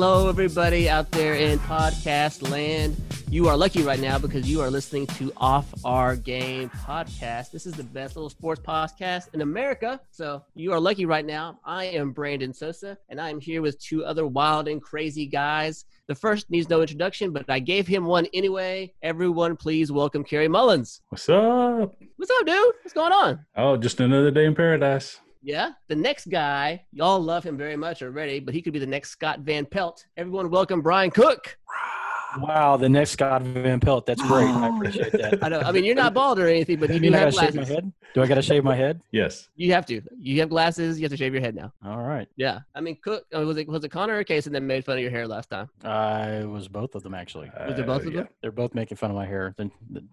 Hello, everybody out there in podcast land. You are lucky right now because you are listening to Off Our Game podcast. This is the best little sports podcast in America. So you are lucky right now. I am Brandon Sosa, and I am here with two other wild and crazy guys. The first needs no introduction, but I gave him one anyway. Everyone, please welcome Kerry Mullins. What's up? What's up, dude? What's going on? Oh, just another day in paradise. Yeah. The next guy, y'all love him very much already, but he could be the next Scott Van Pelt. Everyone, welcome Brian Cook. Wow, the next Scott Van Pelt. That's great. I appreciate that. I know. I mean, you're not bald or anything, but you You do mean I have gotta shave my head? Do I got to shave my head? Yes. You have to. You have glasses. You have to shave your head now. All right. Yeah. I mean, Cook uh, was it was it Connor or Casey that made fun of your hair last time? I was both of them actually. Was it both of Uh, yeah. them? They're both making fun of my hair. Then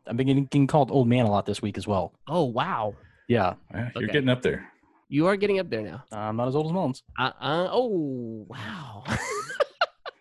I've been getting, getting called old man a lot this week as well. Oh wow, Yeah, Well, You're Okay. getting up there. You are getting up there now. I'm not as old as Mullins. Uh, uh, oh wow.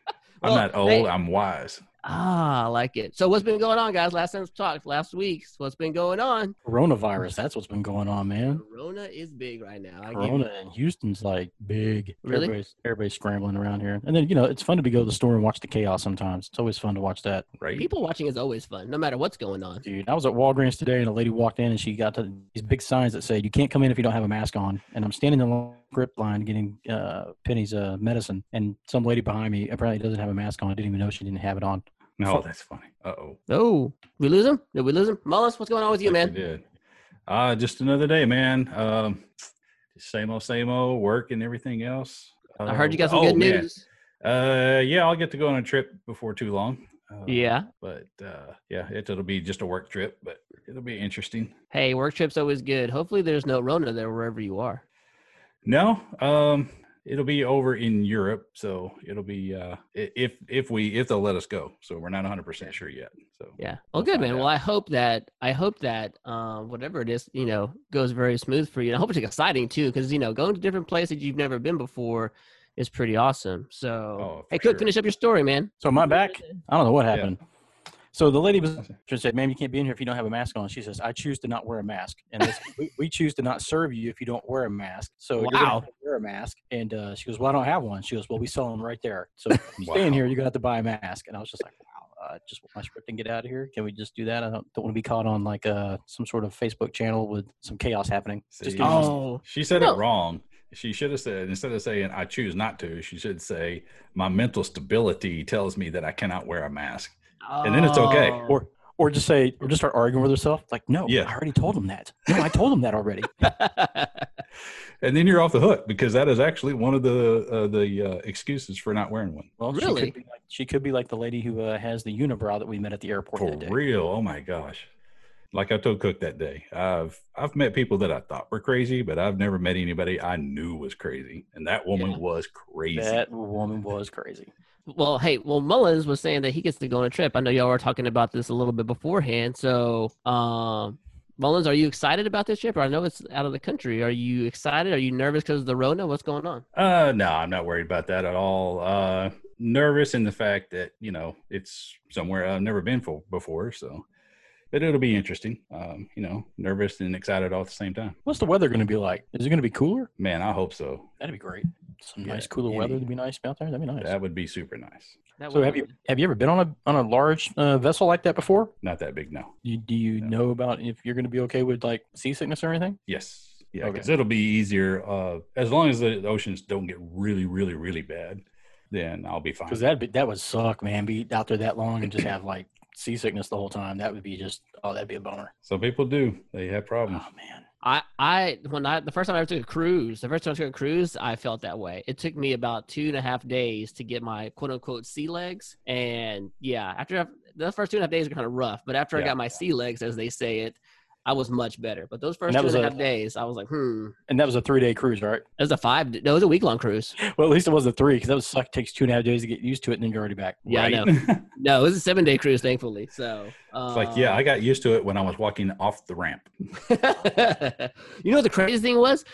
I'm Well, not old. hey, I'm wise. Ah, I like it. So what's been going on, guys? Last time we talked last week. What's been going on? Coronavirus. That's what's been going on, man. Corona is big right now. I Corona in Houston's like big. Really? Everybody's, everybody's scrambling around here. And then, you know, it's fun to be go to the store and watch the chaos sometimes. It's always fun to watch that. Right. People watching is always fun, no matter what's going on. Dude, I was at Walgreens today and a lady walked in and she got to these big signs that said, you can't come in if you don't have a mask on. And I'm standing in the grip line getting uh, Penny's uh, medicine. And some lady behind me apparently doesn't have a mask on. I didn't even know she didn't have it on. No, that's funny. Uh oh. Oh, we lose him? Did we lose him? Mullins, what's going on with you, man? Did. Uh, just another day, man. Um, just same old, same old work and everything else. I heard you got some Uh, good oh, man. news. Uh, yeah, I'll get to go on a trip before too long. Uh, Yeah. But uh, yeah, it, it'll be just a work trip, but it'll be interesting. Hey, work trip's always good. Hopefully, there's no Rona there wherever you are. No, um, it'll be over in Europe, so it'll be uh, if if we if they'll let us go. So we're not 100 percent sure yet. So Yeah. Well, We'll good, man. out. Well, I hope that I hope that um, whatever it is, you know, goes very smooth for you. And I hope it's exciting too, because you know, going to different places you've never been before is pretty awesome. So, Oh, hey, for Cook, sure. finish up your story, man. So am I back? I don't know what Yeah. Happened. So the lady was she said, "Ma'am, you can't be in here if you don't have a mask on." She says, "I choose to not wear a mask, and this, we, we choose to not serve you if you don't wear a mask. So you're gonna Wow. have to wear a mask." And uh, she goes, "Well, I don't have one." She goes, "Well, we sell them right there. So if you stay in here, you're gonna have to buy a mask." And I was just like, "Wow, uh, just want my script and get out of here. Can we just do that? I don't, don't want to be caught on like uh, some sort of Facebook channel with some chaos happening." Just See? give Oh, She said No. it wrong. She should have said instead of saying I choose not to, she should say my mental stability tells me that I cannot wear a mask. And then it's okay. Oh. or or just say, or just start arguing with herself. Like, no, Yeah. I already told him that. No, I told him that already. And then you're off the hook because that is actually one of the uh, the uh, excuses for not wearing one. Well, Really? She could, be like, she could be like the lady who uh, has the unibrow that we met at the airport For that day. real. Oh my gosh. Like I told Cook that day, I've I've met people that I thought were crazy, but I've never met anybody I knew was crazy. And that woman Yeah. was crazy. That woman was crazy. Well, hey, well, Mullins was saying that he gets to go on a trip. I know y'all were talking about this a little bit beforehand. So, um, Mullins, are you excited about this trip? Or I know it's out of the country. Are you excited? Are you nervous because of the Rona? What's going on? Uh, no, I'm not worried about that at all. Uh, nervous in the fact that you know it's somewhere I've never been for before, so but it'll be interesting. Um, you know, nervous and excited all at the same time. What's the weather going to be like? Is it going to be cooler? Man, I hope so. That'd be great. Some Yeah, nice cooler any- weather to be nice out there. That'd be nice. That would be super nice. That so have you have you ever been on a on a large uh, vessel like that before? Not that big, no. You, do you No. know about if you're going to be okay with like seasickness or anything? Yes, yeah, Okay. because it'll be easier. Uh, as long as the oceans don't get really, really, really bad, then I'll be fine. Because that that would suck, man. Be out there that long and just have like seasickness the whole time. That would be just oh, that'd be a bummer. Some people do. They have problems. Oh man. I, I, when I, the first time I ever took a cruise, the first time I took a cruise, I felt that way. It took me about two and a half days to get my quote unquote sea legs. And yeah, after I- the first two and a half days were kind of rough, but after I got my sea legs, as they say it, I was much better. But those first two and a a- half days, I was like, hmm. And that was a three day cruise, right? It was a five, no, it was a week long cruise. Well, at least it was a three because that was suck. Takes two and a half days to get used to it, and then you're already back. Yeah, I know. No, it was a seven day cruise, thankfully. So, It's like, yeah, I got used to it when I was walking off the ramp. you know what the craziest thing was?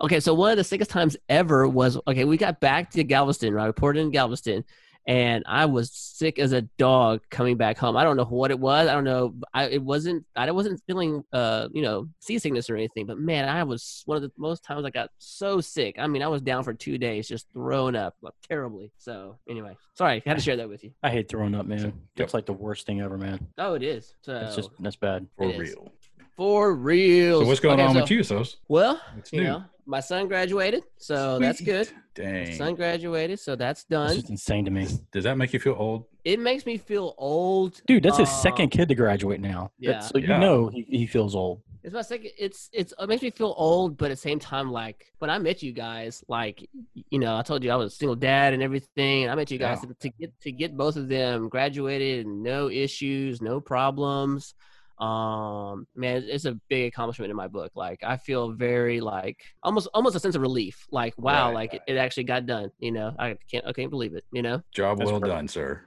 Okay, so one of the sickest times ever was okay. We got back to Galveston, right? We poured in Galveston, and I was sick as a dog coming back home. I don't know what it was. I don't know. I it wasn't. I wasn't feeling uh you know seasickness or anything. But man, I was one of the most times I got so sick. I mean, I was down for two days, just throwing up like, terribly. So anyway, sorry, I had to share that with you. I hate throwing up, man. That's like the worst thing ever, man. Oh, it is. So That's just that's bad. For It is. real. For real. So what's going Okay, on so- with you, Sos? Well, What's you new? know, my son graduated, so that's Sweet. good. My Dang. son graduated, so that's That's done. just insane to me, Does that make you feel old? It makes me feel old. dude. That's his Uh, second kid to graduate now. yeah. That's- so you know he, he feels old. It's my second. It's it's it makes me feel old, but at the same time, like when I met you guys, like you know, I told you I was a single dad and everything. And I met you guys Yeah. to, to get to get both of them graduated, and no issues, no problems. Um, man, it's a big accomplishment in my book. Like I feel very like almost almost a sense of relief. Like wow, Right, like right. it, it actually got done. You know, I can't I can't believe it. You know. Job That's well perfect. done, sir.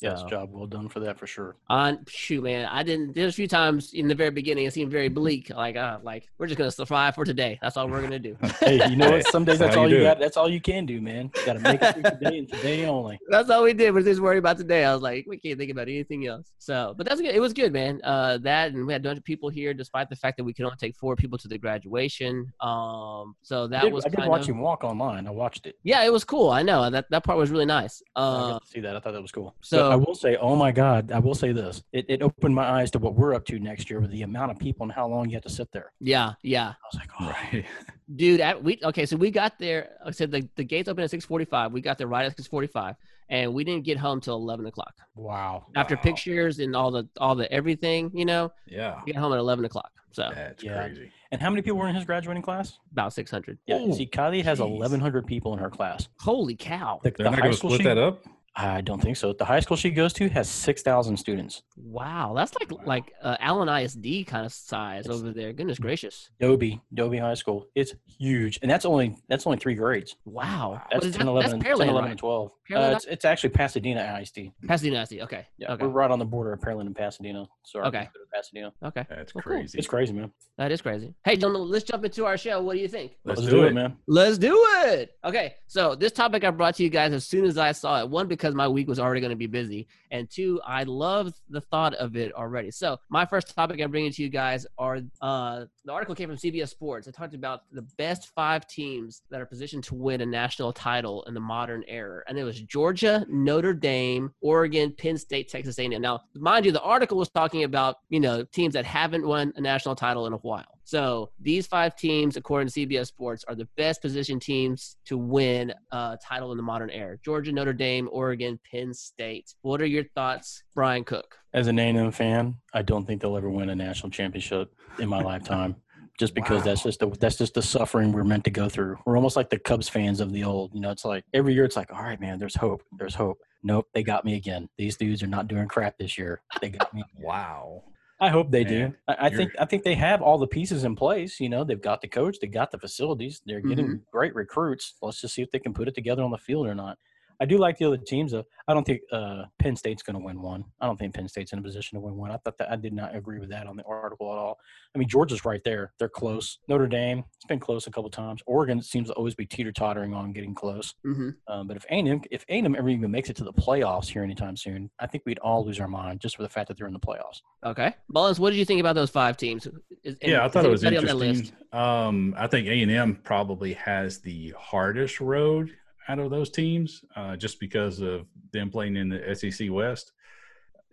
Yes, So- job well done for that for sure. On shoot, man, I didn't. There's a few times in the very beginning it seemed very bleak. Like, uh, like we're just gonna survive for today. That's all we're gonna do. Hey, you know Hey, what? Some days that's that's all you you got. That's all you can do, man. You got to make it through today and today only. That's all we did. Was just worried about today. I was like, we can't think about anything else. So, but that's good. It was good, man. Uh, that and we had a bunch of people here, despite the fact that we could only take four people to the graduation. Um, so that I did, was I did kind watch of him walk online. I watched it. yeah, it was cool. I know that that part was really nice. I Uh, got to see that. I thought that was cool. So- So I will say, oh my God, I will say this. It, it opened my eyes to what we're up to next year with the amount of people and how long you have to sit there. yeah, yeah. I was like, oh, Right. dude at we okay so we got there i said the, the gates open at 6.45 we got there right at 6.45 and we didn't get home till 11 o'clock wow. after Wow. pictures and all the all the everything you know Yeah. we got home at 11 o'clock so That's Yeah. crazy. And how many people were in his graduating class? about 600 Yeah. Oh, see, Kylie has jeez. 1,100 people in her class. holy cow The, They're the not going to school split she, that up? I don't think so. The high school she goes to has 6,000 students. wow that's like Wow. like uh, allen isd kind of size It's- over there goodness gracious Dobie, Dobie High School. It's huge. And that's only that's only three grades. wow That's What is 10, that? 11, that's 10, 11, right? and 12. Uh, it's, it's actually Pasadena ISD. pasadena ISD. okay Yeah, okay we're right on the border of Pearland and Pasadena. So Okay. okay. Pasadena. okay That's Well, cool. crazy. It's crazy, man. that is crazy hey gentlemen let's jump into our show what do you think Let's, Let's do, it. man. Let's do it. Okay, so this topic I brought to you guys as soon as I saw it. One, because my week was already going to be busy, and two, I loved the thought of it already. So my first topic I'm bringing to you guys are uh, the article came from CBS Sports. It talked about the best five teams that are positioned to win a national title in the modern era, and it was Georgia, Notre Dame, Oregon, Penn State, Texas A&M. Now, mind you, the article was talking about you know teams that haven't won a national title in a while. So these five teams, according to CBS Sports, are the best positioned teams to win a title in the modern era: Georgia, Notre Dame, Oregon, Penn State. What are your thoughts, Brian Cook? As an A&M fan, I don't think they'll ever win a national championship in my lifetime. Just because that's just the, that's just the suffering we're meant to go through. We're almost like the Cubs fans of the old. You know, it's like every year it's like, all right, man, there's hope. There's hope. Nope, they got me again. These dudes are not doing crap this year. They got me. Wow. I hope they Man, do. I, I think I think they have all the pieces in place. You know, they've got the coach, they got the facilities, they're getting Mm-hmm. great recruits. Let's just see if they can put it together on the field or not. I do like the other teams. Though. I don't think uh, Penn State's going to win one. I don't think Penn State's in a position to win one. I thought that I did not agree with that on the article at all. I mean, Georgia's right there; they're close. Notre Dame, it's been close a couple times. Oregon seems to always be teeter tottering on getting close. Mm-hmm. Um, but if A&M, if A&M ever even makes it to the playoffs here anytime soon, I think we'd all lose our mind just for the fact that they're in the playoffs. Okay, Mullins, what did you think about those five teams? Is- and Yeah, I thought it was anybody on that interesting. Um, I think A and M probably has the hardest road out of those teams, uh, just because of them playing in the SEC West.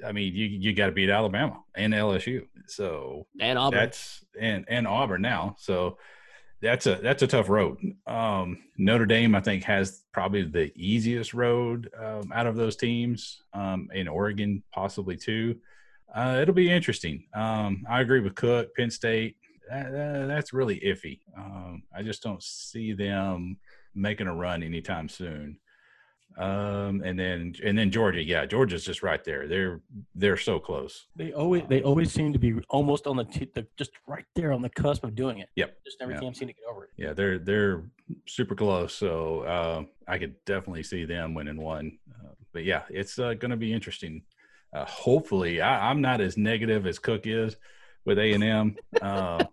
I mean, you you got to beat Alabama and LSU, so And Auburn. that's and and Auburn now. So that's a that's a tough road. Um, Notre Dame, I think, has probably the easiest road um, out of those teams. Um, in Oregon, possibly too. Uh, it'll be interesting. Um, I agree with Cook, Penn State. That, that- that's really iffy. Um, I just don't see them making a run anytime soon. Um, and then and then Georgia, yeah, Georgia's just right there. They're they're so close. They always they always seem to be almost on the, t- the just right there on the cusp of doing it. Yep. Just every Yeah. team seem to get over it. Yeah, they're they're super close. So uh, I could definitely see them winning one. Uh, but yeah, it's uh, going to be interesting. Uh, hopefully, I, I'm not as negative as Cook is with A and M. Uh,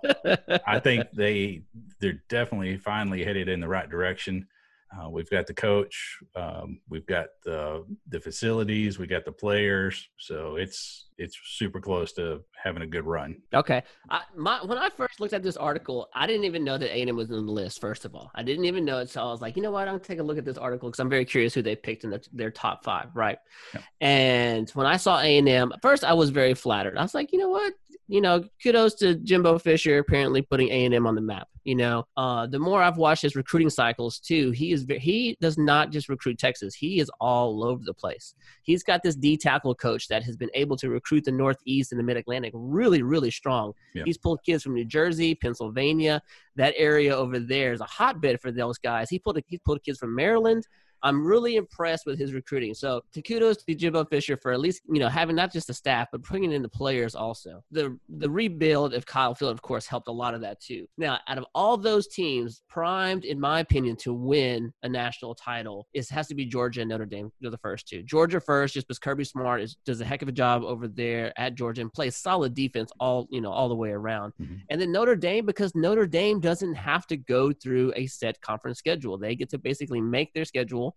I think they they're definitely finally headed in the right direction. Uh, we've got the coach. Um, we've got the the facilities. We got the players. So it's it's super close to having a good run. Okay. I, my, when I first looked at this article, I didn't even know that A&M was on the list. First of all, I didn't even know it. So I was like, you know what? I'm gonna take a look at this article because I'm very curious who they picked in the, their top five, right? Yeah. And when I saw A&M, first I was very flattered. I was like, you know what? You know, kudos to Jimbo Fisher apparently putting A&M on the map. You know, uh, the more I've watched his recruiting cycles too, he is he does not just recruit Texas. He is all over the place. He's got this D tackle coach that has been able to recruit the Northeast and the Mid Atlantic really, really strong. Yeah. He's pulled kids from New Jersey, Pennsylvania. That area over there is a hotbed for those guys. He pulled he pulled kids from Maryland. I'm really impressed with his recruiting. So, to kudos to Jimbo Fisher for at least you know having not just the staff but bringing in the players also. The the rebuild of Kyle Field, of course, helped a lot of that too. Now, out of all those teams, primed in my opinion to win a national title is has to be Georgia and Notre Dame. They're the first two. Georgia first, just because Kirby Smart is, does a heck of a job over there at Georgia and plays solid defense all you know all the way around. Mhm. And then Notre Dame because Notre Dame doesn't have to go through a set conference schedule. They get to basically make their schedule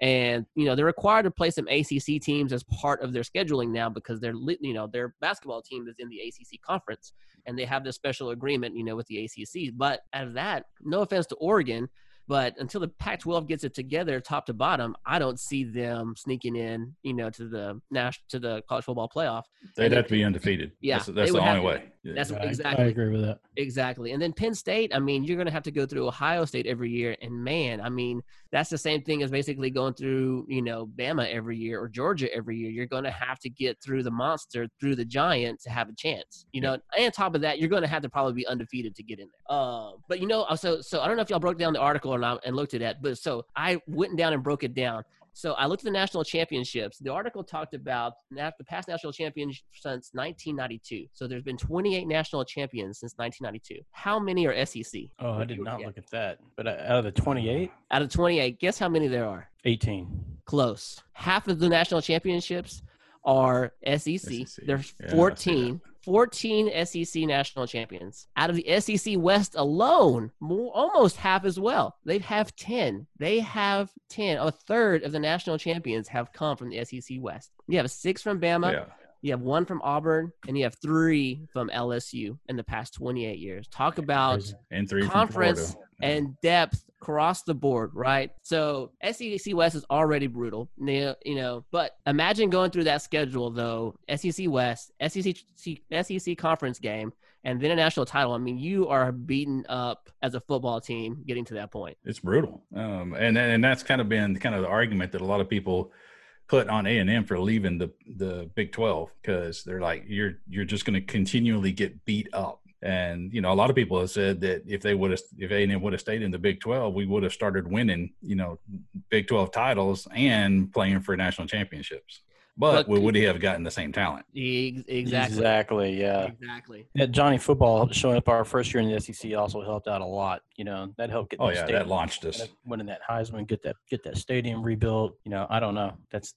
and you know they're required to play some ACC teams as part of their scheduling now because their li- you know their basketball team is in the ACC conference and they have this special agreement you know with the ACC. But out of that, no offense to Oregon, but until the Pac-12 gets it together, top to bottom, I don't see them sneaking in you know to the national to the college football playoff. They'd And have to be undefeated. Yeah, that's, that's the only way. Yeah. That's I- exactly I agree with that. Exactly. And then Penn State, I mean, you're going to have to go through Ohio State every year. And man, I mean, that's the same thing as basically going through, you know, Bama every year or Georgia every year. You're going to have to get through the monster, through the giant to have a chance, you know. And on top of that, you're going to have to probably be undefeated to get in there. Um, but, you know, so, so I don't know if y'all broke down the article or not and looked at it, but so I went down and broke it down. So I looked at the national championships. The article talked about the past national champions since 1992. So there's been 28 national champions since 1992. How many are SEC? Oh, I did not get? look at that. But uh, out of the 28, Out of 28, guess how many there are? 18. Close. Half of the national championships are SEC. SEC. There's Yeah, 14. 14 SEC national champions. Out of the SEC West alone, more, almost half as well. They have 10. They have 10. A third of the national champions have come from the SEC West. You have six from Bama. yeah. You have one from Auburn, and you have three from LSU in the past 28 years. Talk about. And three Conference from Florida. Yeah. And depth across the board, right? So SEC West is already brutal, you know. But imagine going through that schedule though: SEC West, SEC SEC conference game, and then a national title. I mean, you are beaten up as a football team getting to that point. it's brutal. Um, and and that's kind of been kind of the argument that a lot of people put on A and M for leaving the the Big Twelve because they're like you're you're just going to continually get beat up. And you know, a lot of people have said that if they would have, if A and M would have stayed in the Big Twelve, we would have started winning, you know, Big Twelve titles and playing for national championships. But But we could- would have gotten the same talent. Exactly. Exactly. Yeah. Exactly. Yeah, Johnny football showing up our first year in the SEC also helped out a lot. You know, that helped get. Oh yeah, stadium- that launched us. winning that Heisman, get that get that stadium rebuilt. You know, I don't know. That's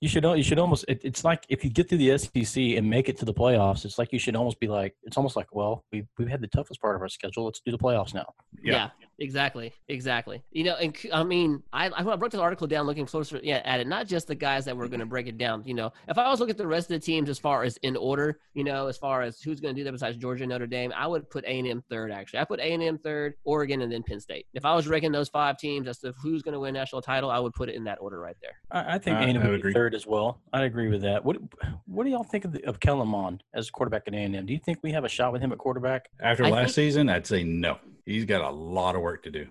you should you should almost. It, it's like if you get through the SEC and make it to the playoffs, it's like you should almost be like it's almost like well we we've had the toughest part of our schedule. Let's do the playoffs now. Yeah. Yeah. exactly, exactly. You know, and I mean, I I broke the article down, looking closer yeah, at it. Not just the guys that were going to break it down. You know, if I was looking at the rest of the teams as far as in order, you know, as far as who's going to do that besides Georgia, and Notre Dame, I would put A and M third. Actually, I put A and M third, Oregon, and then Penn State. If I was ranking those five teams as to who's going to win national title, I would put it in that order right there. I, I think I- A&M I would would agree. be third as well. I agree with that. What what do y'all think of, the, of Kellen Mond as quarterback at A&M? Do you think we have a shot with him at quarterback? After I last think- season, I'd say no. He's got a lot of work to do.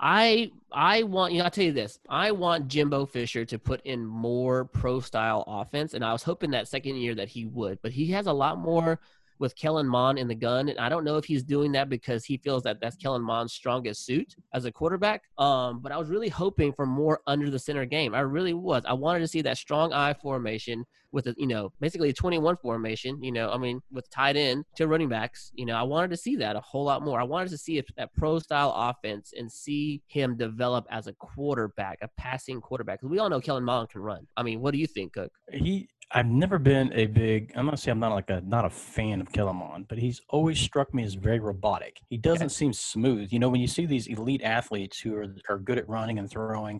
I I want you know I'll tell you this. I want Jimbo Fisher to put in more pro style offense, and I was hoping that second year that he would, but he has a lot more with Kellen Mond in the gun, and I don't know if he's doing that because he feels that that's Kellen Mond's strongest suit as a quarterback. Um, but I was really hoping for more under the center game. I really was. I wanted to see that strong eye formation with a you know basically a 21 formation. You know, I mean with tight end to running backs. You know, I wanted to see that a whole lot more. I wanted to see a, that pro style offense and see him develop as a quarterback, a passing quarterback. Because we all know Kellen Mond can run. I mean, what do you think, Cook? He I've never been a big. I'm not saying I'm not like a not a fan of Kellen Mond, but he's always struck me as very robotic. He doesn't seem smooth. You know, when you see these elite athletes who are are good at running and throwing,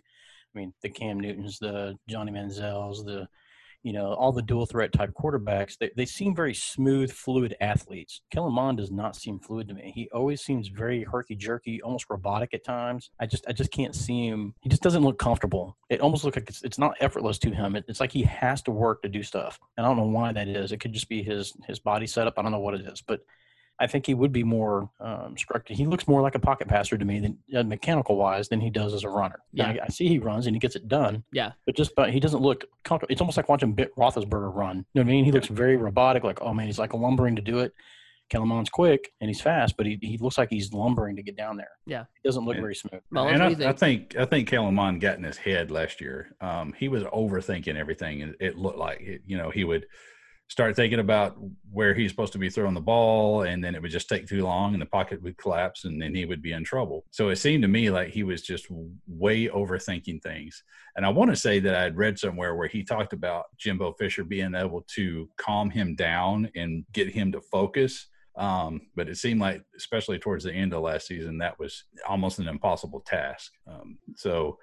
I mean, the Cam Newtons, the Johnny Manziels, the you know, all the dual threat type quarterbacks, they, they seem very smooth, fluid athletes. Kellen Mond does not seem fluid to me. He always seems very herky jerky, almost robotic at times. I just I just can't see him. He just doesn't look comfortable. It almost looks like it's, it's not effortless to him. It, it's like he has to work to do stuff. And I don't know why that is. It could just be his his body setup. I don't know what it is, but I think he would be more um, structured. He looks more like a pocket passer to me than uh, mechanical wise than he does as a runner. Yeah. I, I, see he runs and he gets it done. Yeah. But just but he doesn't look comfortable. It's almost like watching Bit Roethlisberger run. You know what I mean? He looks very robotic. Like oh man, he's like lumbering to do it. Kellen Mond's quick and he's fast, but he, he looks like he's lumbering to get down there. Yeah. He doesn't look And- very smooth. Mullins, and I, think? I think I think Kellen Mond got in his head last year. Um, he was overthinking everything, and it looked like it, you know he would start thinking about where he's supposed to be throwing the ball, and then it would just take too long, and the pocket would collapse, and then he would be in trouble. So it seemed to me like he was just way overthinking things. And I want to say that I had read somewhere where he talked about Jimbo Fisher being able to calm him down and get him to focus. Um, but it seemed like, especially towards the end of last season, that was almost an impossible task. Um, so,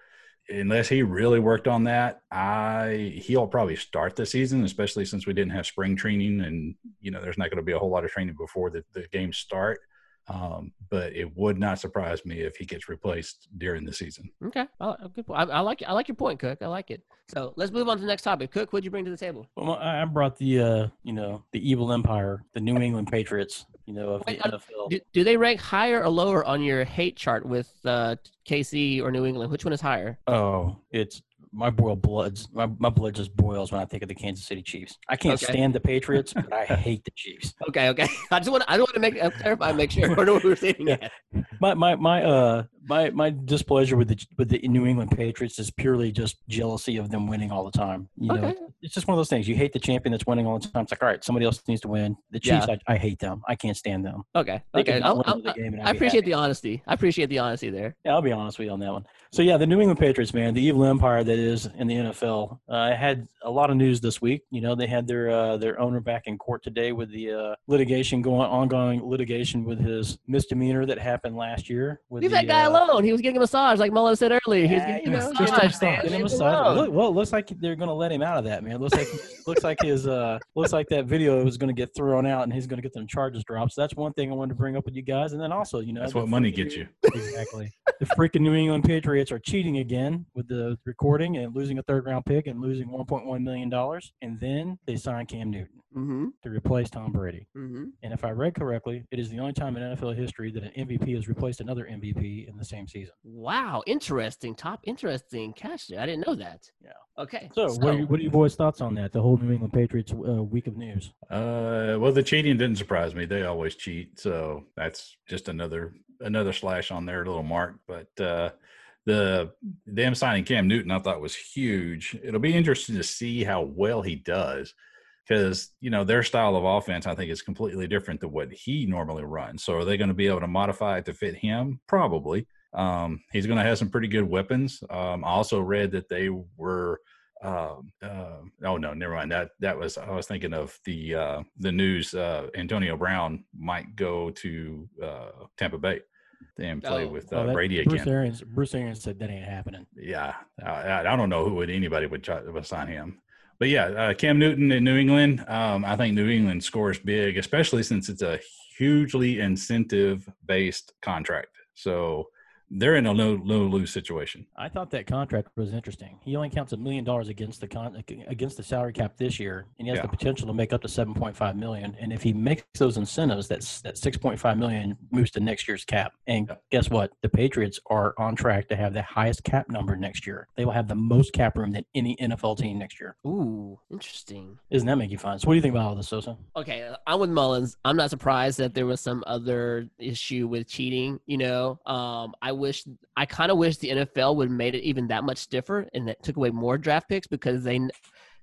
unless he really worked on that, I he'll probably start the season, especially since we didn't have spring training, and you know there's not going to be a whole lot of training before the, the games start. Um, but it would not surprise me if he gets replaced during the season. Okay, I, good point. I, I like I like your point, Cook. I like it. So let's move on to the next topic. Cook, what'd you bring to the table? Well, I I brought the uh, you know the evil empire, the New England Patriots, you know of the Wait, uh, NFL. Do, do they rank higher or lower on your hate chart with uh, KC or New England? Which one is higher? Oh, it's my boil bloods. My, my blood just boils when I think of the Kansas City Chiefs. I can't Okay. stand the Patriots, but I hate the Chiefs. Okay, okay. I just want to, I don't want to make uh, clarify, make sure I know what we're saying. Yeah. My my my uh my my displeasure with the with the New England Patriots is purely just jealousy of them winning all the time. You know, Okay. it's just one of those things. You hate the champion that's winning all the time. It's like, all right, somebody else needs to win. The Chiefs, I, I hate them. I can't stand them. Okay, They okay. I'll- I'll- the game I'd I be appreciate happy. the honesty. I appreciate the honesty there. Yeah, I'll be honest with you on that one. So yeah, the New England Patriots, man, the evil empire that is in the NFL, uh, had a lot of news this week. You know, they had their uh, their owner back in court today with the uh, litigation going ongoing litigation with his misdemeanor that happened last year. With Leave the, that guy uh, alone. He was getting a massage, like Mullen said earlier. He was getting, you he know, just a massage. man, Getting a massage. Look, well, it looks like they're going to let him out of that, man. It looks like looks like his uh looks like that video was going to get thrown out, and he's going to get them charges dropped. So that's one thing I wanted to bring up with you guys, and then also, you know, That's what money gets you. Exactly. the freaking New England Patriots are cheating again with the recording and losing a third round pick and losing 1.1 million dollars, and then they sign Cam Newton Mm-hmm. to replace Tom Brady. Mm-hmm. And if I read correctly, it is the only time in NFL history that an MVP has replaced another MVP in the same season. Wow, interesting. Top interesting catch there. I didn't know that. Yeah. Okay. So, what, are, you- what are your boys' thoughts on that? The whole New England Patriots uh, week of news. Uh, well, the cheating didn't surprise me. They always cheat, so that's just another another slash on their little mark. But uh, the them signing Cam Newton, I thought was huge. It'll be interesting to see how well he does, because you know their style of offense, I think, is completely different to what he normally runs. So, are they going to be able to modify it to fit him? Probably. Um, he's going to have some pretty good weapons. Um, I also read that they were um, uh, oh no, never mind. That that was I was thinking of the uh, the news. Uh, Antonio Brown might go to uh, Tampa Bay and play Oh. with Oh, uh, that- Brady Bruce again. Arians, Bruce Arians said that ain't happening. Yeah, I, I don't know who would anybody would try would sign him. But yeah, uh, Cam Newton in New England. Um, I think New England scores big, especially since it's a hugely incentive based contract. So they're in a no no lose situation. I thought that contract was interesting. He only counts a million dollars against the con- against the salary cap this year, and he has Yeah. the potential to make up to seven point five million. And if he makes those incentives, that's that six point five million moves to next year's cap. And Yeah. guess what? The Patriots are on track to have the highest cap number next year. They will have the most cap room than any NFL team next year. Ooh, interesting. Doesn't that make you fun? So, what do you think about all this, Sosa? Okay, I'm with Mullins. I'm not surprised that there was some other issue with cheating. You know, um, I wish, I kind of wish the NFL would have made it even that much stiffer and that took away more draft picks because they,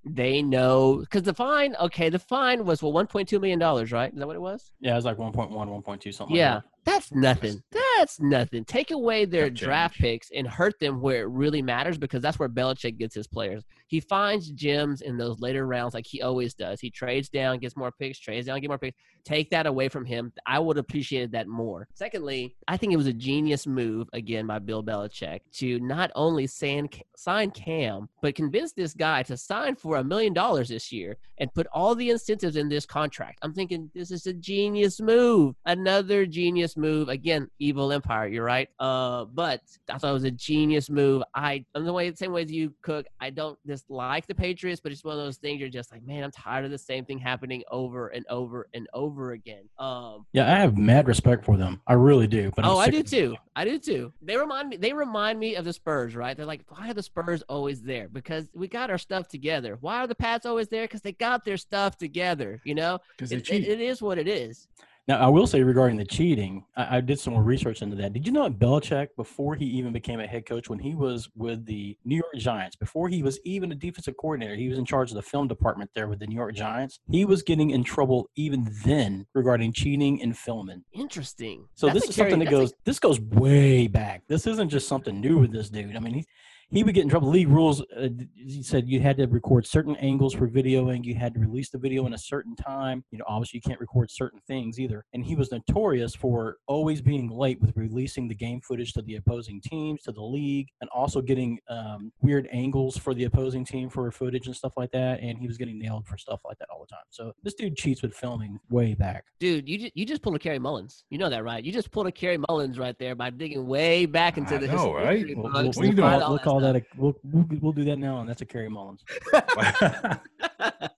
they know because the fine. Okay, the fine was well 1.2 million dollars, right? Is that what it was? Yeah, it was like 1.1, 1.2, something. Yeah. Like That's nothing. That's nothing. Take away their draft change. picks and hurt them where it really matters because that's where Belichick gets his players. He finds gems in those later rounds like he always does. He trades down, gets more picks, trades down, get more picks. Take that away from him. I would have appreciated that more. Secondly, I think it was a genius move again by Bill Belichick to not only sign, sign Cam, but convince this guy to sign for a million dollars this year and put all the incentives in this contract. I'm thinking this is a genius move. Another genius move. Again, evil empire, you're right. Uh, but I thought it was a genius move. I I'm the way the same way as you cook. I don't dislike the Patriots, but it's one of those things you're just like, man, I'm tired of the same thing happening over and over and over again. Um Yeah, I have mad respect for them. I really do. But oh, I do too. I do too. They remind me. They remind me of the Spurs, right? They're like, why are the Spurs always there? Because we got our stuff together. Why are the Pats always there? Because they got their stuff together. You know, it, it, it is what it is. Now, I will say regarding the cheating, I, I did some more research into that. Did you know that Belichick, before he even became a head coach, when he was with the New York Giants, before he was even a defensive coordinator, he was in charge of the film department there with the New York Giants. He was getting in trouble even then regarding cheating and filming. Interesting. So That's this is something that that's a- goes. this goes way back. This isn't just something new with this dude. I mean, he he would get in trouble. League rules. Uh, he said you had to record certain angles for videoing. You had to release the video in a certain time. You know, obviously you can't record certain things either. And he was notorious for always being late with releasing the game footage to the opposing teams, to the league, and also getting um, weird angles for the opposing team for footage and stuff like that. And he was getting nailed for stuff like that all the time. So this dude cheats with filming way back. dude. You just, you just pulled a Kerry Mullins. You know that, right? You just pulled a Kerry Mullins right there by digging way back into I the know, history right? books We'll, we'll, What are you call, find all we'll that call stuff. that a, we'll, we'll, we'll do that now, and that's a Kerry Mullins.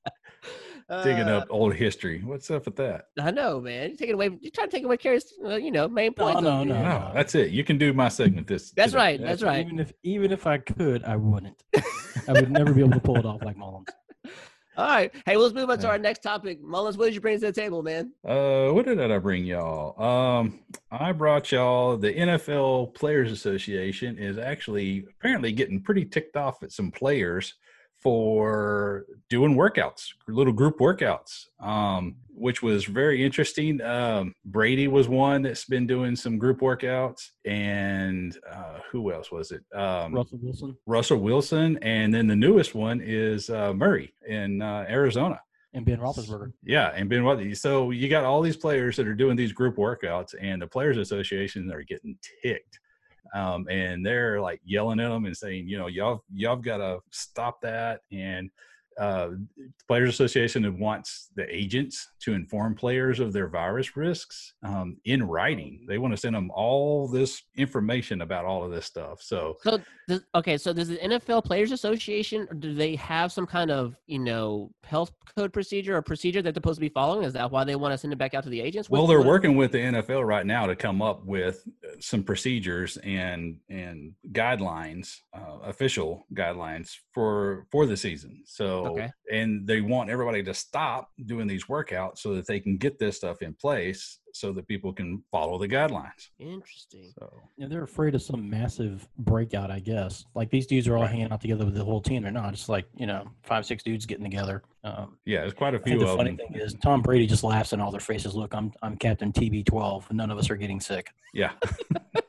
Digging Uh, up old history. What's up with that? I know, man. You're taking away. You're trying to take away Kerry's, uh, you know, main No, no, no. No, that's it. You can do my segment this. That's today. right. That's right. Even if even if I could, I wouldn't. I would never be able to pull it off like Mullins. All right. Hey, well, let's move on to our next topic. Mullins, what did you bring to the table, man? Uh, what did I bring y'all? Um, I brought y'all the NFL Players Association is actually apparently getting pretty ticked off at some players for doing workouts, little group workouts, um, which was very interesting. Um, Brady was one that's been doing some group workouts, and uh, who else was it? Um, Russell Wilson Russell Wilson, and then the newest one is uh, Murray in uh, Arizona. and Ben Roethlisberger. Yeah, and Ben Watson. So you got all these players that are doing these group workouts, and the players' association are getting ticked, um, and they're like yelling at them and saying, you know, y'all y'all got to stop that. And uh, the players' association wants the agents to inform players of their virus risks um, in writing. They want to send them all this information about all of this stuff. So So, does, okay, so does the NFL Players Association, or do they have some kind of, you know, health code procedure or procedure that they're supposed to be following? Is that why they want to send it back out to the agents? Well, What- they're what- working with the NFL right now to come up with uh, some procedures and and guidelines, uh, official guidelines for for the season. So, Okay. and they want everybody to stop doing these workouts so that they can get this stuff in place so that people can follow the guidelines. Interesting. So, Yeah, they're afraid of some massive breakout, I guess. Like these dudes are all Right. hanging out together with the whole team. They're not. It's like you know, five, six dudes getting together. Um, yeah, there's quite a few the of funny them. thing is Tom Brady just laughs in all their faces. Look, I'm I'm Captain TB12. None of us are getting sick. Yeah,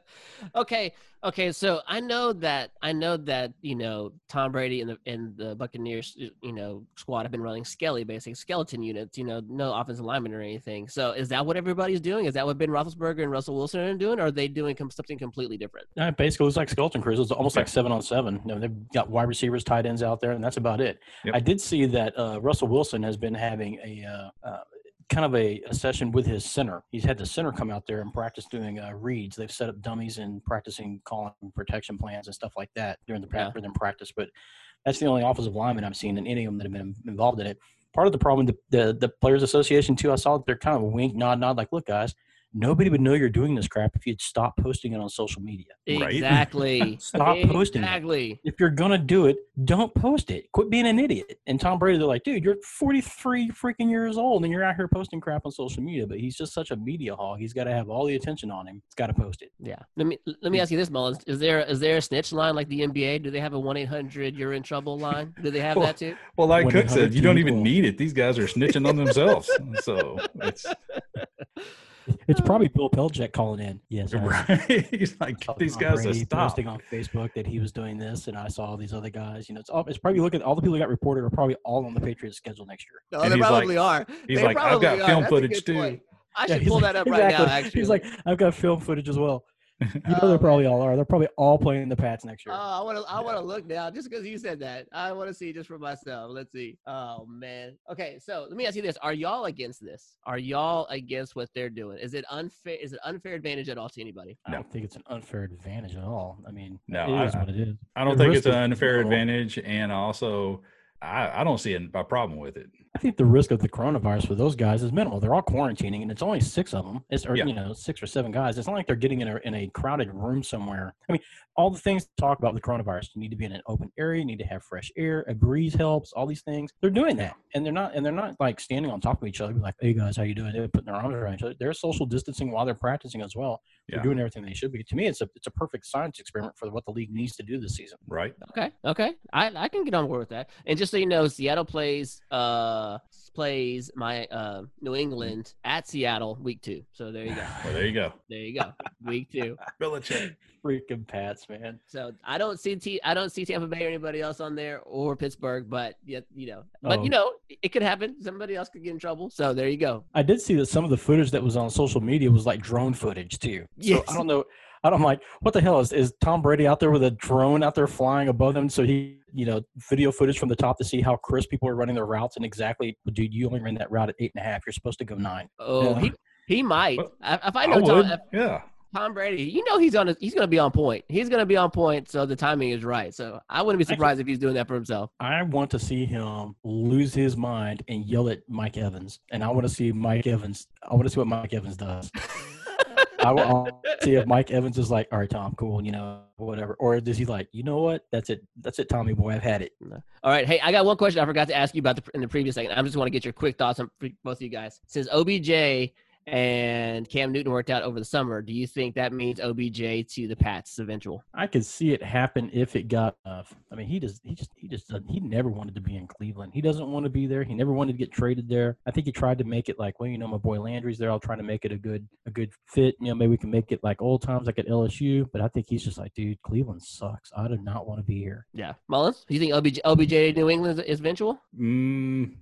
okay, okay. So I know that I know that you know Tom Brady and the and the Buccaneers, you know, squad have been running skelly, basic skeleton units. You know, no offensive lineman or anything. So is that what everybody's doing? Is that what Ben Roethlisberger and Russell Wilson are doing, or are they doing something completely different? Yeah, basically, it's like skeleton crews. It's almost like seven on seven. You know, they've got wide receivers, tight ends out there, and that's about it. Yep. I did see that uh, Russell Wilson has been having a uh, uh, kind of a, a session with his center. He's had the center come out there and practice doing uh, reads. They've set up dummies and practicing calling protection plans and stuff like that during the Yeah. practice. But that's the only offensive lineman I've seen in any of them that have been involved in it. Part of the problem, the, the the Players Association too. I saw that they're kind of a wink, nod, nod, like, look, guys, nobody would know you're doing this crap if you'd stop posting it on social media. Right. Exactly. Stop posting it. Exactly. If you're gonna do it, don't post it. Quit being an idiot. And Tom Brady, they're like, dude, you're 43 freaking years old and you're out here posting crap on social media. But he's just such a media hog. He's got to have all the attention on him. He's got to post it. Yeah. Let me let me ask you this, Mullins. Is there is there a snitch line like the NBA? Do they have a one eight hundred you're in trouble line? Do they have Well, that too? well, like Cook said, you don't even need it. These guys are snitching on themselves. So it's It It's probably uh. Bill Belichick calling in. Yes, I Right? He's like, these Tom guys are posting on Facebook that he was doing this, and I saw all these other guys. You know, it's all, it's probably looking. at all the people who got reported are probably all on the Patriots schedule next year. No, And they he's like- probably are. He's They like, I've got are. film That's footage too. point. I should he's pull like- that up right now. Actually, He's like, I've got film footage as well. You know, Oh, they man. Um, probably all are. They're probably all playing the Pats next year. Oh, I want to. I want to look now, just because you said that. I want to see just for myself. Let's see. Oh man. Okay, so let me ask you this: Are y'all against this? Are y'all against what they're doing? Is it unfair? Is it unfair advantage at all to anybody? I don't think it's an unfair advantage at all. I mean, No, it is I- what it is. I don't The think it's an unfair minimal. advantage, and also, I, I don't see a, a problem with it. I think the risk of the coronavirus for those guys is minimal. They're all quarantining, and it's only six of them. It's or Yeah. you know six or seven guys. It's not like they're getting in a in a crowded room somewhere. I mean, all the things to talk about with the coronavirus. You need to be in an open area. You need to have fresh air. A breeze helps. All these things. They're doing that, and they're not and they're not like standing on top of each other, be like, "Hey guys, how you doing?" They're putting their arms around each other. They're social distancing while they're practicing as well. They're doing everything they should be. To me, it's a it's a perfect science experiment for what the league needs to do this season. Right? Okay, okay, I I can get on board with that. And just so you know, Seattle plays uh plays my uh New England at Seattle week two. So there you go. Well, there you go. There you go. Week two. Belichick. Freaking Pats, man. So I don't see T I don't see Tampa Bay or anybody else on there or Pittsburgh, but yet you know, but Oh. you know, it could happen. Somebody else could get in trouble. So there you go. I did see that some of the footage that was on social media was like drone footage too. So I don't know. I don't I'm like what the hell is is Tom Brady out there with a drone out there flying above them so he you know video footage from the top to see how crisp people are running their routes and exactly dude you only ran that route at eight and a half you're supposed to go nine. Oh, Yeah. he he might. Well, If if I I know Tom, if Yeah. Tom Brady, you know he's on. A, he's going to be on point. He's going to be on point. So the timing is right. So I wouldn't be I surprised if he's doing that for himself. I want to see him lose his mind and yell at Mike Evans, and I want to see Mike Evans. I want to see what Mike Evans does. I to see if Mike Evans is like, "All right, Tom, cool, you know, whatever," or does he like, "You know what? That's it. That's it, Tommy boy. I've had it." All right. Hey, I got one question I forgot to ask you about the, in the previous second. I just want to get your quick thoughts on both of you guys. Since OBJ and Cam Newton worked out over the summer, do you think that means OBJ to the Pats eventual? I could see it happen if it got enough. I mean, he just, he just, he just, doesn't, he never wanted to be in Cleveland. He doesn't want to be there. He never wanted to get traded there. I think he tried to make it like, well, you know, my boy Landry's there. I'll try to make it a good, a good fit. You know, maybe we can make it like old times, like at LSU. But I think he's just like, dude, Cleveland sucks. I do not want to be here. Yeah. Mullins, do you think OBJ, OBJ New England is eventual? Mm,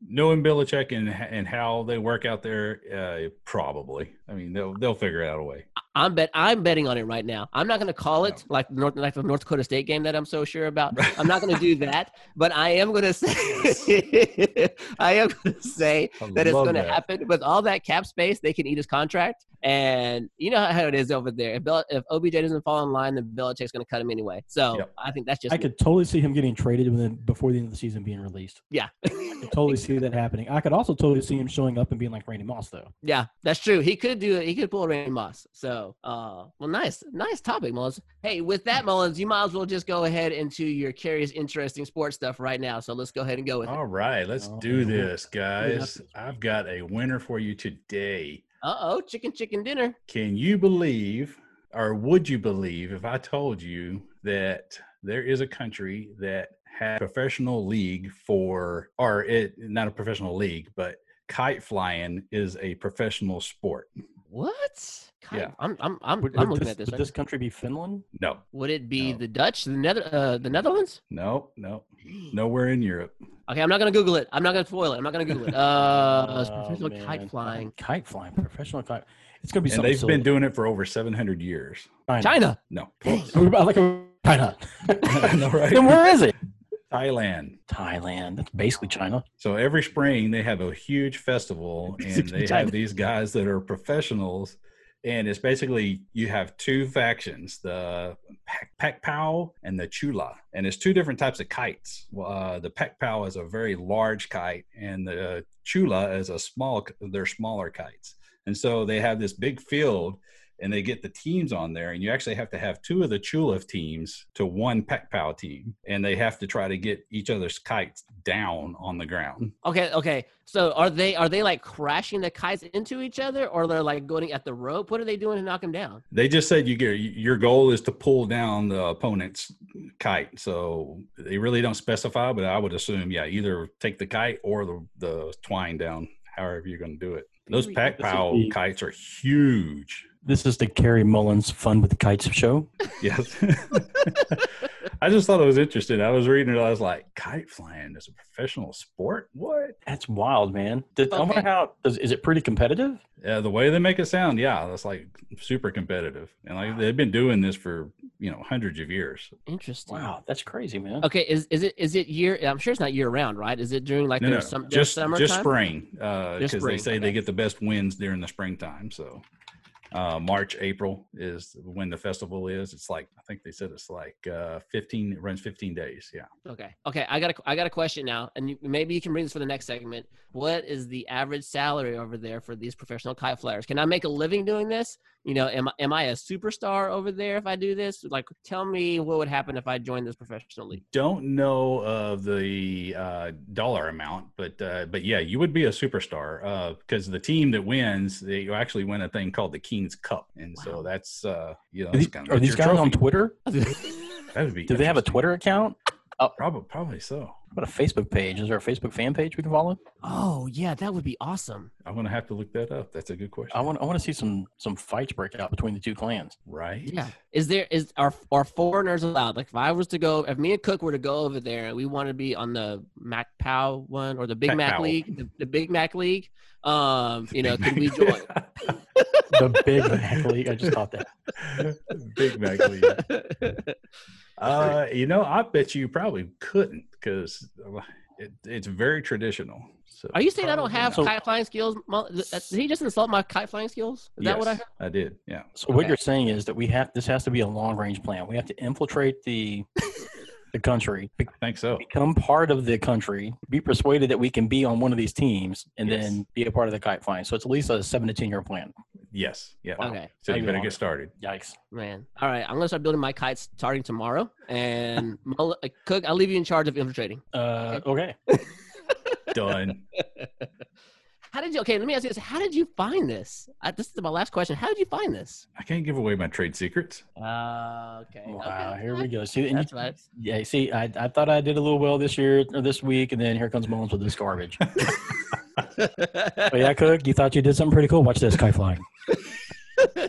knowing Belichick and and how they work out there, uh, probably. I mean, they'll they'll figure it out a way. I'm bet I'm betting on it right now. I'm not going to call it like North like the North Dakota State game that I'm so sure about. I'm not going to do that, but I am going to say I am going to say I that it's going to happen with all that cap space. They can eat his contract, and you know how it is over there. If Bel- if OBJ doesn't fall in line, then Belichick's going to cut him anyway. So Yep. I think that's just I could totally see him getting traded within, before the end of the season being released. yeah, I could totally see that happening. I could also totally see him showing up and being like Randy Moss, though. yeah. That's true. He could do it. He could pull a Randy Moss. So uh, well, nice, nice topic, Mullins. Hey, with that, Mullins, you might as well just go ahead into your curious, interesting sports stuff right now. So let's go ahead and go with it. All right, let's Oh, do yeah. this, guys. I've got a winner for you today. Uh oh, chicken chicken dinner. Can you believe, or would you believe, if I told you that there is a country that had a professional league for, or it not a professional league, but kite flying is a professional sport? What? God, Yeah. I'm I'm I'm, Would, I'm would looking this, at this. would right this country be Finland? No, Would it be No. the Dutch, the Nether, uh, the Netherlands? no, no, nowhere in Europe. Okay, I'm not gonna Google it. I'm not gonna spoil it. I'm not gonna Google it. Uh, Oh, professional man. kite flying. Kite flying, professional kite. It's gonna be And they've been doing it for over 700 years. China. No, What about like a China? know, right? then where is it? Thailand. Thailand. That's basically China. So every spring they have a huge festival, and they China. have these guys that are professionals, and it's basically you have two factions: the Pak, Pak Pow and the Chula, and it's two different types of kites. Uh, the Pak Pow is a very large kite, and the Chula is a small. They're smaller kites, and so they have this big field. And they get the teams on there, and you actually have to have two of the Chula teams to one Pak Pow team, and they have to try to get each other's kites down on the ground. Okay, okay. So are they are they like crashing the kites into each other, or they're like going at the rope? What are they doing to knock them down? They just said you get your goal is to pull down the opponent's kite. So they really don't specify, but I would assume, yeah, either take the kite or the, the twine down. however you're going to do it. Those we- pack this pile kites are huge. This is the Kerry Mullins Fun with Kites show. Yes. I just thought it was interesting. I was reading it. I was like, kite flying is a professional sport? What? That's wild, man. Did, I wonder how does, is it pretty competitive? Yeah, the way they make it sound, yeah, that's like super competitive. And like they've been doing this for, you know, hundreds of years. Interesting. Wow, that's crazy, man. Okay, is is it is it year? I'm sure it's not year round, right? Is it during like No, their, no, sum, their just summer just spring, because Just they say okay. they get the best winds during the springtime. So, uh, March, April is when the festival is. It's like I think they said it's like uh, 15. It runs 15 days. Yeah, Okay. Okay. I got a I got a question now, and you, maybe you can bring this for the next segment. What is the average salary over there for these professional kite flyers? Can I make a living doing this? You know, am am I a superstar over there if I do this? Like, tell me what would happen if I joined this professional league. don't know of the uh, dollar amount, but uh, but yeah, you would be a superstar because the team that wins, they actually win a thing called the King's Cup, and so that's uh, you know Are that's these, kind are of these guys on Twitter? That would be. Do they have a. Twitter account? Probably, probably so. How about a Facebook page? Is there a Facebook fan page we can follow? oh yeah, that would be awesome. I'm gonna have to look that up. That's a good question. I want I want to see some some fights break out between the two clans. right? Yeah. Is there is are are foreigners allowed? Like, if I was to go, if me and Cook were to go over there, and we want to be on the Mac Pow one or the Big Mac Mac League, the, the Big Mac League, um, you know, Big could we join? the Big Mac League. I just caught that. Big Mac League. Uh, you know, I bet you probably couldn't because it, it's very traditional. So Are you saying I don't have not. kite flying skills? Did he just insult my kite flying skills? Is that what I heard? I did. Yeah. So what you're saying is that we have this has to be a long range plan. We have to infiltrate the the country, be- I think so. become part of the country, be persuaded that we can be on one of these teams, and Yes. then be a part of the kite flying. So it's at least a seven to ten year plan. Yes. Yeah. Okay. So you Maybe better longer. get started. Yikes! Man. All right. I'm going to start building my kites starting tomorrow. And Mull- uh, Cook, I'll leave you in charge of infiltrating. Uh, okay. Done. How did you, okay, let me ask you this. How did you find this? Uh, this is my last question. How did you find this? I can't give away my trade secrets. Uh, okay. Wow. okay. Here we go. See, and That's you, right. yeah. See, I, I thought I did a little well this year or this week, and then here comes Mullins with this garbage. oh yeah, Cook. You thought you did something pretty cool. Watch this kite flying.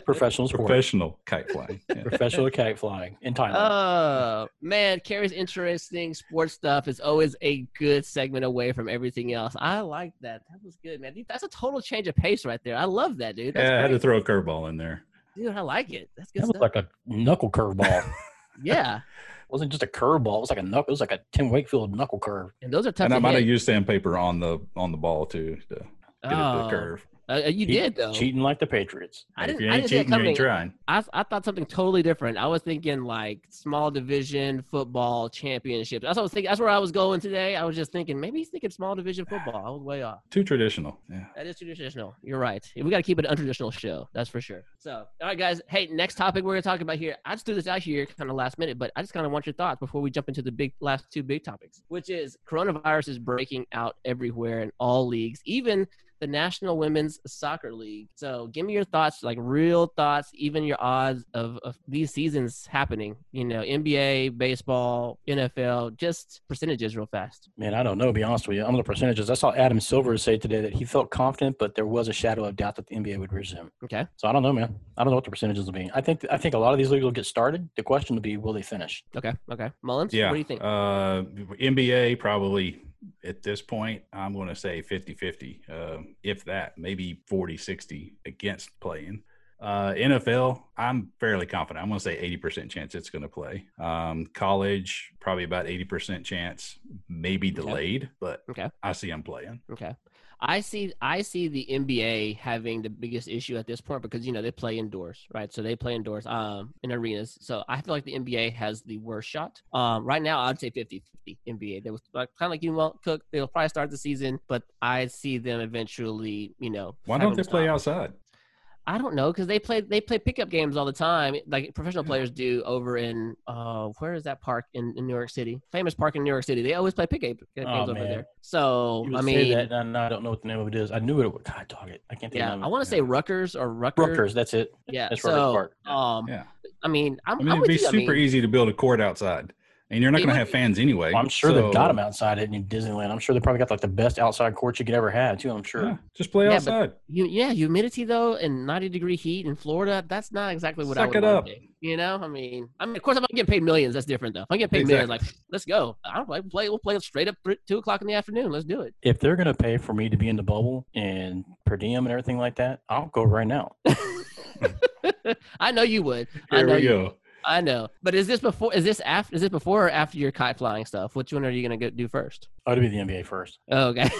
Professional sport. Professional kite flying. Yeah. Professional kite flying in Thailand. Oh man, Kerry's interesting sports stuff is always a good segment away from everything else. I like that. That was good, man. That's a total change of pace right there. I love that, dude. That's yeah, I had to throw a curveball in there. dude. I like it. That's good that was like a knuckle curveball. yeah, It wasn't just a curveball. It was like a knuckle. It was like a Tim Wakefield knuckle curve. and those are tough And I to might have hit. used sandpaper on the on the ball too to get it to the Oh, curve. Uh, you Cheat- did though. Cheating like the Patriots. I didn't. you I ain't didn't cheating, you ain't trying. I, I thought something totally different. I was thinking like small division football championships. That's what I was thinking. That's where I was going today. I was just thinking maybe he's thinking small division football. I was way off. Too traditional. Yeah. That is too traditional. You're right. We got to keep it an untraditional show. That's for sure. So, all right, guys. Hey, next topic we're going to talk about here. I just threw this out here kind of last minute, but I just kind of want your thoughts before we jump into the big last two big topics, which is coronavirus is breaking out everywhere in all leagues, even the National Women's Soccer League. So, give me your thoughts, like real thoughts, even your odds of, of these seasons happening. You know, NBA, baseball, NFL, just percentages real fast. Man, I don't know. To be honest with you, I'm on the percentages, I saw Adam Silver say today that he felt confident, but there was a shadow of doubt that the NBA would resume. Okay. So I don't know, man. I don't know what the percentages will be. I think I think a lot of these leagues will get started. The question will be, will they finish? Okay. Okay. Mullins, Yeah. what do you think? Uh, NBA probably at this point, I'm going to say 50 50, uh, if that, maybe 40 60 against playing. Uh, NFL, I'm fairly confident. I'm going to say 80% chance it's going to play. Um, college, probably about 80% chance, maybe Okay. delayed, but Okay. I see them playing. Okay. I see I see the NBA having the biggest issue at this point because you know they play indoors, right? So they play indoors um in arenas. So I feel like the NBA has the worst shot. Um right now I'd say 50-50 NBA. They was like, kind of like you well Cook, they'll probably start the season, but I see them eventually, you know. Why don't they play outside? I don't know because they play they play pickup games all the time, like professional players do over in uh where is that park in, in New York City? Famous park in New York City. They always play pickup games Oh, over man. there. So You would I say mean, that, and I don't know what the name of it is. I knew it. would- God, dog it. I can't think. yeah, of I want to say Rutgers or Rutgers. Rutgers. That's it. Yeah, That's Rutgers so Park. um, Yeah. I mean, I'm, I mean, I'm it'd be you. I super mean, easy to build a court outside. And you're not going to have fans anyway. I'm sure they've got them outside in Disneyland. I'm sure they probably got like the best outside courts you could ever have too. I'm sure. Yeah, just play Yeah, outside. You, yeah, humidity though, and 90 degree heat in Florida. That's not exactly what I Suck would it wanna up. do, You know, I mean, I mean, of course, if I'm getting paid millions, that's different though. If I'm getting paid millions, like, let's go. I don't play. Play. We'll play straight up three, two o'clock in the afternoon. Let's do it. If they're gonna pay for me to be in the bubble and per diem and everything like that, I'll go right now. I know you would. I Here know we you go. I know. But is this before? Is this after? Is it before or after your kite flying stuff? Which one are you gonna go do first? Oh, to be the NBA first. Oh, okay.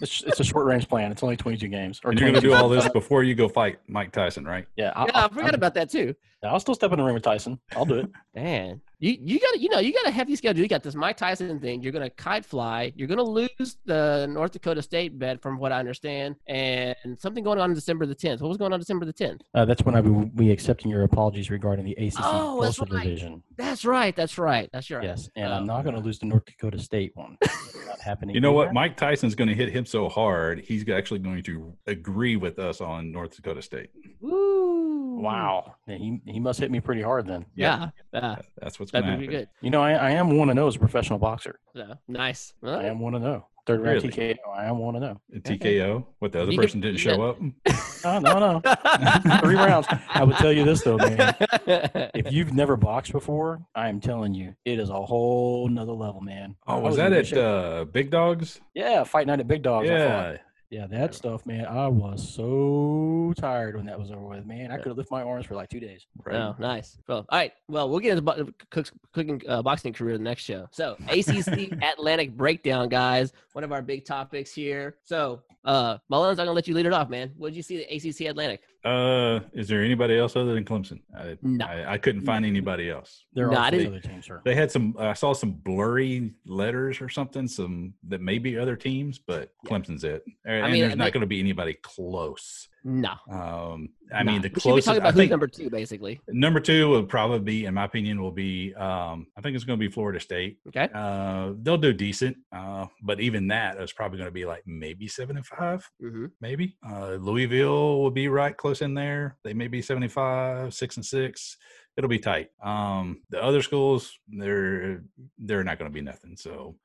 It's, it's a short range plan. It's only 22 games. Or And you're going to do all this before you go fight Mike Tyson, right? Yeah, I, yeah, I forgot about that too. I'll still step in the ring with Tyson. I'll do it. Man, you you got to you know you got a hefty schedule. You got this Mike Tyson thing. You're gonna kite fly. You're gonna lose the North Dakota State bet, from what I understand, and something going on December the 10th. What was going on December the 10th? Uh, that's when I will be accepting your apologies regarding the ACC Oh, that's right. Division. That's right. That's right. That's right. Yes, and Oh. I'm not going to lose the North Dakota State one. not happening. You know what? Mike Tyson's going to hit him so hard, he's actually going to agree with us on North Dakota State. Woo! Wow, Yeah, he he must hit me pretty hard then. Yeah. Yeah. That's what's going to happen. be good. You know, I, I am one to know as a professional boxer. So, nice. I am one to know. Third round Really? TKO. I am one to know. A TKO. What the other You could- person didn't you show up. No, no, no. Three rounds. I would tell you this though, man. If you've never boxed before, I am telling you, it is a whole nother level, man. Oh, I was that at uh, Big Dogs? yeah, fight night at Big Dogs. I. Yeah. Yeah, that stuff, man. I was so tired when that was over with, man. I could have lifted my arms for like two days. Right. Oh, nice. Well, all right. Well, we'll get into bo- Cook's cooking uh, boxing career in the next show. So, ACC Atlantic breakdown, guys. One of our big topics here. So, uh, Mullins, I'm gonna let you lead it off, man. What did you see at ACC Atlantic? Uh, is there anybody else other than Clemson? I, No. I, I couldn't find anybody else. There are some didn't- other teams, sir. They had some. I saw some blurry letters or something. Some that may be other teams, but Yeah. Clemson's it. And, mean, there's they- not going to be anybody close. No. Um, I Nah. mean, the closest. talking about who's think number two, basically. number two will probably be, in my opinion, will be. Um, I think it's going to be Florida State. Okay. Uh, they'll do decent, uh, but even that is probably going to be like maybe seven and five, Mm-hmm. maybe. Uh, Louisville will be right close in there. They may be seventy-five, six and six. It'll be tight. Um, the other schools, they're they're not going to be nothing. So,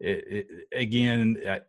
it, it, again, uh, at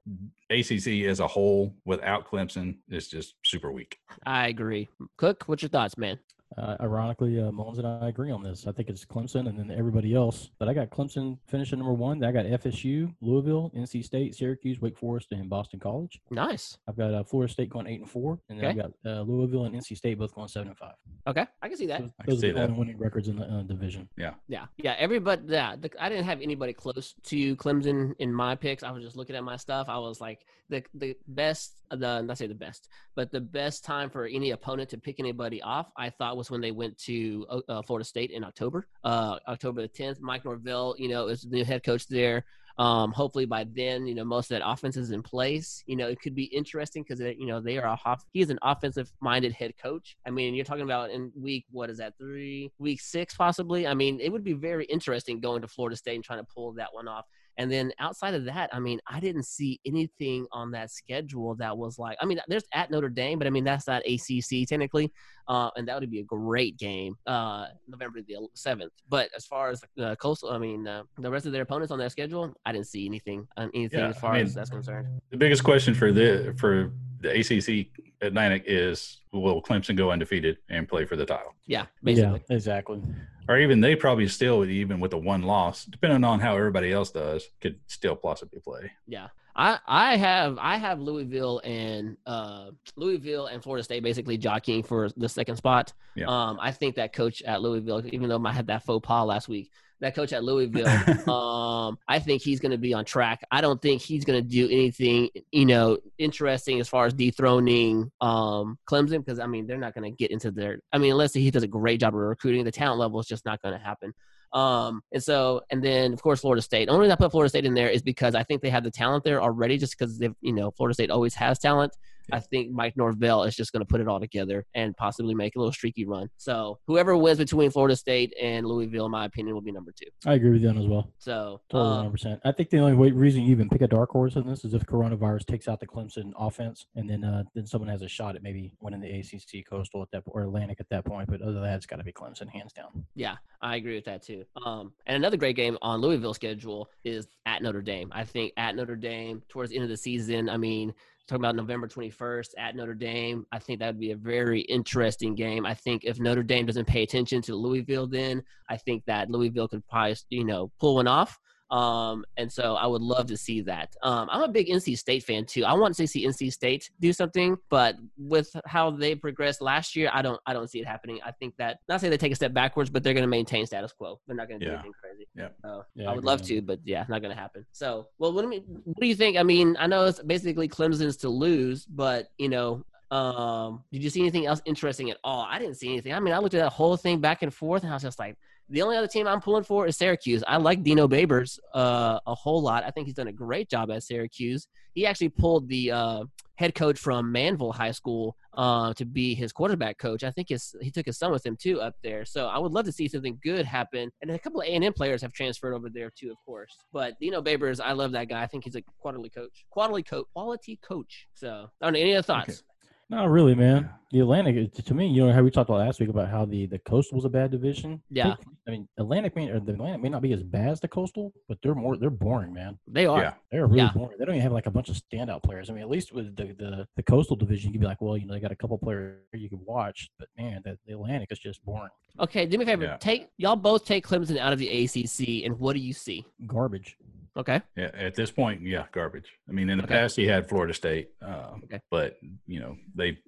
ACC as a whole, without Clemson, is just super weak. I agree. Cook, what's your thoughts, man? Uh, ironically, uh, Mullins and I agree on this. I think it's Clemson and then everybody else. But I got Clemson finishing number one. I got FSU, Louisville, NC State, Syracuse, Wake Forest, and Boston College. Nice. I've got uh, Florida State going eight and four, and then I've got uh, Louisville and NC State both going seven and five. Okay, I can see that. Those, I can those see are the that. winning records in the uh, division. Yeah, yeah. Everybody, yeah. The, I didn't have anybody close to Clemson in my picks. I was just looking at my stuff. I was like, the the best, the not say the best, but the best time for any opponent to pick anybody off, I thought was when they went to uh, Florida State in October, uh, October the tenth. Mike Norvell, you know, is the new head coach there. Um, hopefully by then, you know, most of that offense is in place. You know, it could be interesting because you know they are a hof- he is an offensive minded head coach. I mean, you're talking about in week what is that three week six possibly. I mean, it would be very interesting going to Florida State and trying to pull that one off. And then outside of that, I mean, I didn't see anything on that schedule that was like, I mean, there's at Notre Dame, but I mean, that's not ACC technically. Uh, and that would be a great game, uh, November the 7th. But as far as uh, coastal, I mean, uh, the rest of their opponents on their schedule, I didn't see anything, uh, anything Yeah, as I far mean- as that's concerned. The biggest question for the for the ACC Atlantic is will Clemson go undefeated and play for the title? Yeah, basically. Yeah, exactly. Or even they probably still, even with the one loss, depending on how everybody else does, could still possibly play. Yeah. I, I have I have Louisville and uh, Louisville and Florida State basically jockeying for the second spot. Yeah. Um, I think that coach at Louisville, even though I had that faux pas last week, that coach at Louisville, um, I think he's going to be on track. I don't think he's going to do anything, you know, interesting as far as dethroning um, Clemson because I mean they're not going to get into their. I mean, unless he does a great job of recruiting, the talent level is just not going to happen. Um, and so, and then of course Florida State. The only reason I put Florida State in there is because I think they have the talent there already, just because they've, you know, Florida State always has talent. I think Mike Norvell is just going to put it all together and possibly make a little streaky run. So whoever wins between Florida State and Louisville, in my opinion, will be number two. I agree with you on as well. So Totally, um, 100%. I think the only way, reason you even pick a dark horse in this is if coronavirus takes out the Clemson offense, and then uh, then someone has a shot at maybe winning the ACC Coastal at that or Atlantic at that point. But other than that, it's got to be Clemson, hands down. Yeah, I agree with that too. Um, and another great game on Louisville's schedule is at Notre Dame. I think at Notre Dame towards the end of the season. I mean, talking about November 21st at Notre Dame. I think that would be a very interesting game. I think if Notre Dame doesn't pay attention to Louisville, then I think that Louisville could probably you know pull one off. Um, and so I would love to see that. Um, I'm a big NC State fan too. I want to see NC State do something, but with how they progressed last year, I don't I don't see it happening. I think that not say they take a step backwards, but they're going to maintain status quo. They're not going to do anything crazy. Yeah. So Yeah, I I would agree love to, but yeah, not going to happen. So, well, what do, you, what do you think? I mean, I know it's basically Clemson's to lose, but you know, um, did you see anything else interesting at all? I didn't see anything. I mean, I looked at that whole thing back and forth, and I was just like, the only other team I'm pulling for is Syracuse. I like Dino Babers uh, a whole lot. I think he's done a great job at Syracuse. He actually pulled the uh, head coach from Manvel High School uh, to be his quarterback coach. I think his, he took his son with him too up there. So I would love to see something good happen. And a couple of A and M players have transferred over there too, of course. But Dino Babers, I love that guy. I think he's a quality coach, quality coach, quality coach. So I don't know. Any other thoughts? Not really, man. The Atlantic, to me, you know how we talked about last week about how the the Coastal was a bad division. Yeah. I mean, Atlantic may or the Atlantic may not be as bad as the Coastal, but they're more they're boring, man. They are. Yeah. They're really Yeah. boring. They don't even have like a bunch of standout players. I mean, at least with the, the, the coastal division, you could be like, well, you know, they got a couple players you could watch, but man, the, the Atlantic is just boring. Okay, do me a favor. Yeah. Take y'all both take Clemson out of the ACC, and what do you see? Garbage. Okay. Yeah, at this point, yeah, garbage. I mean, in the Okay. past, he had Florida State, um, Okay. but you know they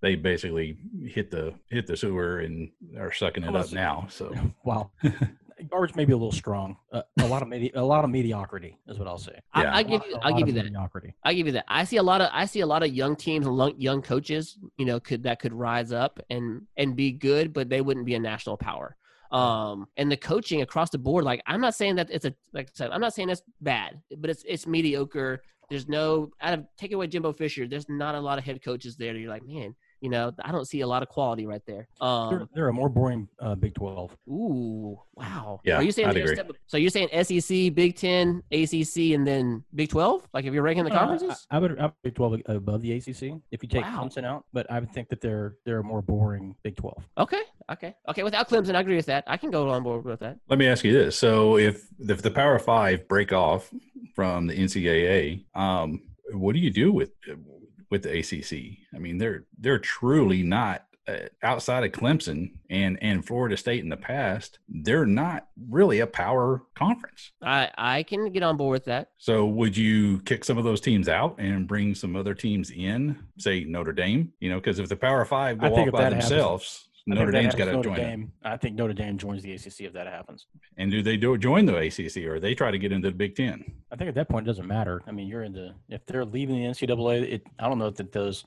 they basically hit the hit the sewer and are sucking it up now. So Wow. Garbage may be a little strong. Uh, a lot of medi- a lot of mediocrity is what I'll say. Yeah. I, I A give lot- you. a I'll give you that. Mediocrity. I give you that. I see a lot of. I see a lot of young teams and young coaches. You know, could that could rise up and and be good, but they wouldn't be a national power. Um, and the coaching across the board, like I'm not saying that it's a like I said, I'm not saying that's bad, but it's it's mediocre. There's no out of take away Jimbo Fisher. There's not a lot of head coaches there. That you're like, man, you know, I don't see a lot of quality right there. They're, Um, they're a more boring uh, Big 12. ooh, wow. Yeah, Are you saying I'd they're a agree. step- so you're saying SEC, Big Ten, ACC, and then Big Twelve? Like if you're ranking the Uh, conferences? I, I would I would Big 12 above the ACC if you take Wow. Clemson out, but I would think that they're they're a more boring Big 12. Okay, okay, okay. Without Clemson, I agree with that. I can go on board with that. let me ask you this: So if if the Power Five break off from the NCAA, um, what do you do with with the ACC? I mean, they're they're truly not. Uh, outside of Clemson and and Florida State in the past, they're not really a power conference. I I can get on board with that. So would you kick some of those teams out and bring some other teams in, say Notre Dame? You know, because if the Power Five I go think off by that happens- themselves, I think Notre Dame's got to join it. Dame, I think Notre Dame joins the ACC if that happens. And do they do join the ACC or they try to get into the Big Ten? I think at that point it doesn't matter. I mean, you're in the if they're leaving the NCAA, it I don't know that those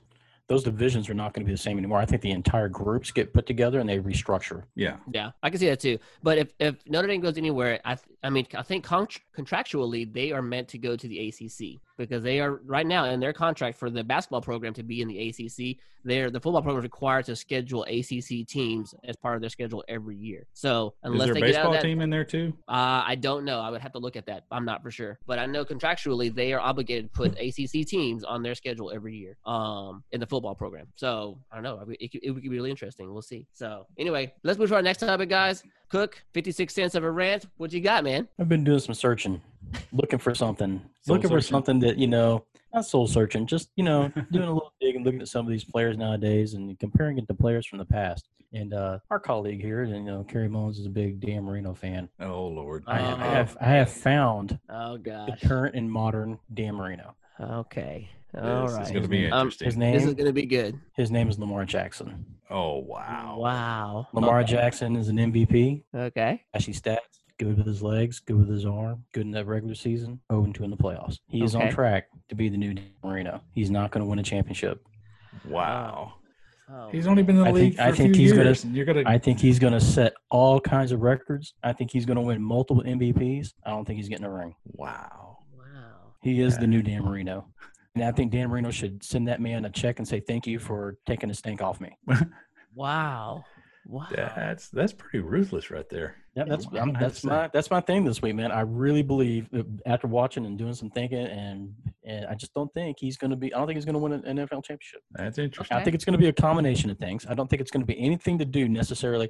those divisions are not going to be the same anymore. I think the entire groups get put together and they restructure. Yeah, Yeah, I can see that too. But if, if Notre Dame goes anywhere, I th- I mean I think contractually they are meant to go to the ACC because they are right now in their contract for the basketball program to be in the ACC. They're the football program is required to schedule ACC teams as part of their schedule every year. So is unless there a they get out baseball of that, team in there too? Uh, I don't know. I would have to look at that. I'm not for sure, but I know contractually they are obligated to put ACC teams on their schedule every year, um, in the football program. So I don't know. It, could- it would be really interesting. We'll see. So anyway, let's move to our next topic, guys. Cook, 56 cents of a rant. What you got, man? I've been doing some searching, looking for something, Soul looking for something that you know, not soul searching, just you know, doing a little dig and looking at some of these players nowadays and comparing it to players from the past. And uh, our colleague here, and you know, Kerry Mullins is a big Dan Marino fan. Oh Lord, I, have, I Oh. have I have found Oh the current and modern Dan Marino. Okay. All this right. is going to be Um, interesting. His This is gonna be good. his name is Lamar Jackson. oh wow, Wow. Lamar Okay. Jackson is an MVP. Okay. Flashy stats, good with his legs, good with his arm, good in that regular season, 0 2 in the playoffs. He is Okay. on track to be the new Dan Marino. He's not going to win a championship. wow. Oh, He's only been in the I league think- for I a think few he's gonna- you're gonna. I think he's going to set all kinds of records. I think he's going to win multiple MVPs. I don't think he's getting a ring. wow. Wow. He is the new Dan Marino. And I think Dan Marino should send that man a check and say thank you for taking the stink off me. Wow. Wow. That's that's pretty ruthless right there. Yeah, that's I'm I'm, gonna have that's my that's my thing this week, man. I really believe uh, after watching and doing some thinking, and and I just don't think he's going to be. I don't think he's going to win an NFL championship. That's interesting. I think it's going to be a combination of things. I don't think it's going to be anything to do necessarily,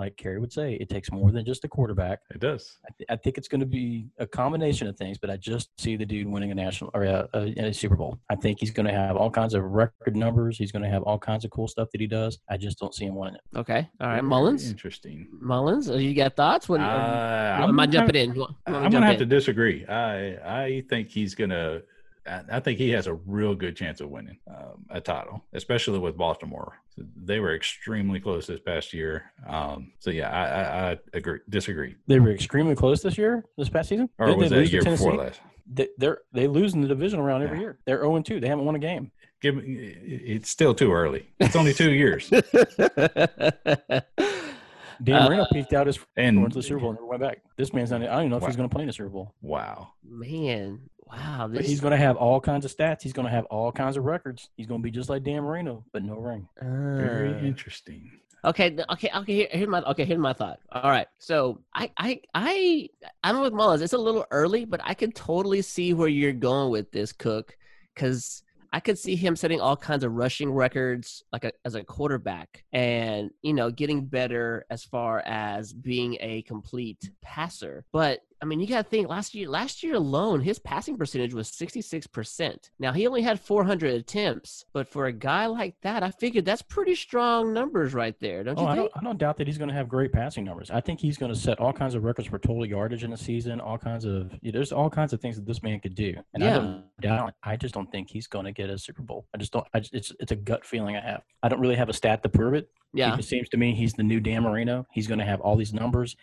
like Kerry would say, it takes more than just a quarterback. It does. I, th- I think it's going to be a combination of things, but I just see the dude winning a national or a, a, a Super Bowl. I think he's going to have all kinds of record numbers. He's going to have all kinds of cool stuff that he does. I just don't see him winning it. Okay. All right. Very Mullins. Interesting. Mullins, uh, you got thoughts? What, Uh, am I'm I gonna jumping have- in? You want- you want me I'm gonna have to disagree. I I think he's gonna. I I think he has a real good chance of winning um, a title, especially with Baltimore. They were extremely close this past year. Um, so yeah, I, I, I agree. Disagree. They were extremely close this year, this past season. Or Didn't was they that lose to year before Tennessee? last? They, they're they lose in the division round every Yeah. year. They're zero and two. They haven't won a game. Give me. It's still too early. It's only two years, Dan Uh, Marino peaked out his and went to the Super Bowl and never went back. This man's not. I don't even know if he's going to play in the Super Bowl. wow. Man, wow. But he's going to have all kinds of stats. He's going to have all kinds of records. He's going to be just like Dan Marino, but no ring. Very Uh, interesting. Okay, okay, okay. Here, here's my okay. Here's my thought. All right, so I, I, I, I'm with Mullins. It's a little early, but I can totally see where you're going with this, Cook, because I could see him setting all kinds of rushing records, like a, as a quarterback, and you know, getting better as far as being a complete passer. But I mean, you got to think last year. Last year alone, his passing percentage was 66 percent. Now he only had 400 attempts, but for a guy like that, I figured that's pretty strong numbers right there, don't Oh, you I think? don't, I don't doubt that he's going to have great passing numbers. I think he's going to set all kinds of records for total yardage in a season. All kinds of yeah, there's all kinds of things that this man could do, and I don't doubt. I just don't think he's going to get a Super Bowl. I just don't. I just, it's it's a gut feeling I have. I don't really have a stat to prove it. Yeah. It seems to me he's the new Dan Marino. He's going to have all these numbers.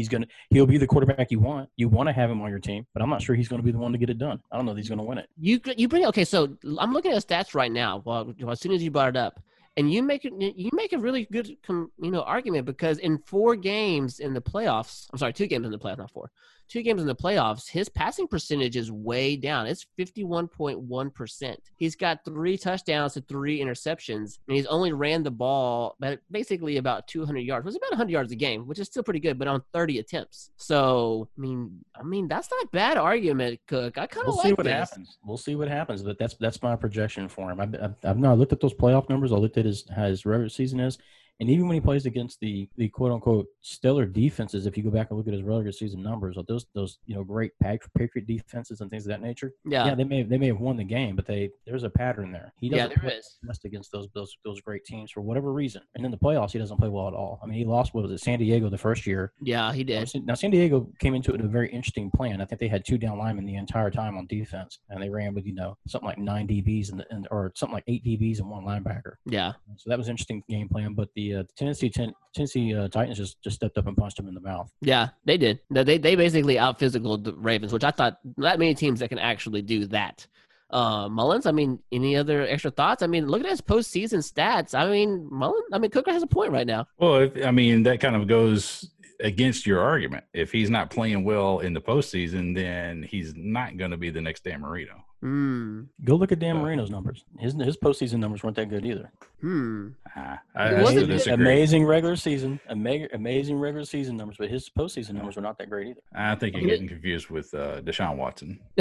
He's to he'll be the quarterback you want. You want to have him on your team, but I'm not sure he's going to be the one to get it done. I don't know that he's going to win it. You you bring okay. So I'm looking at stats right now. Well, as soon as you brought it up, and you make it, you make a really good you know argument because in four games in the playoffs, I'm sorry, two games in the playoffs, not four, two games in the playoffs, his passing percentage is way down. It's 51.1 percent. He's got three touchdowns to three interceptions, and he's only ran the ball but basically about 200 yards. It was about 100 yards a game, which is still pretty good, but on 30 attempts. So I mean, I mean that's not a bad argument, Cook. I kind of We'll like see what this. happens. We'll see what happens. But that's that's my projection for him. I've, I've, I've not looked at those playoff numbers. I looked at his how his regular season is, and even when he plays against the the quote unquote stellar defenses, if you go back and look at his regular season numbers, or those those you know great Pat- Patriot defenses and things of that nature, Yeah. yeah, they may they may have won the game, but they there's a pattern there. He Yeah, doesn't there is. best against those those those great teams for whatever reason. And in the playoffs, he doesn't play well at all. I mean, he lost what was it San Diego the first year. Yeah, he did. Now, San Diego came into it with a very interesting plan. I think they had two down linemen the entire time on defense, and they ran with you know something like nine DBs and, and or something like eight DBs and one linebacker. Yeah. So that was an interesting game plan. But the uh, Tennessee ten, Tennessee uh, Titans just just stepped up and punched him in the mouth. Yeah, they did. No, They they basically out physical the Ravens, which I thought not many teams that can actually do that. Uh, Mullins, I mean, any other extra thoughts? I mean, look at his postseason stats. I mean, Mullins, I mean, Cooker has a point right now. Well, if, I mean, that kind of goes against your argument. If he's not playing well in the postseason, then he's not going to be the next Dan Marino. Hmm. Go look at Dan Marino's numbers. His his postseason numbers weren't that good either. Hmm. I, It wasn't still disagree. Amazing regular season, ama- amazing regular season numbers, but his postseason numbers were not that great either. I think you're getting confused with uh, Deshaun Watson.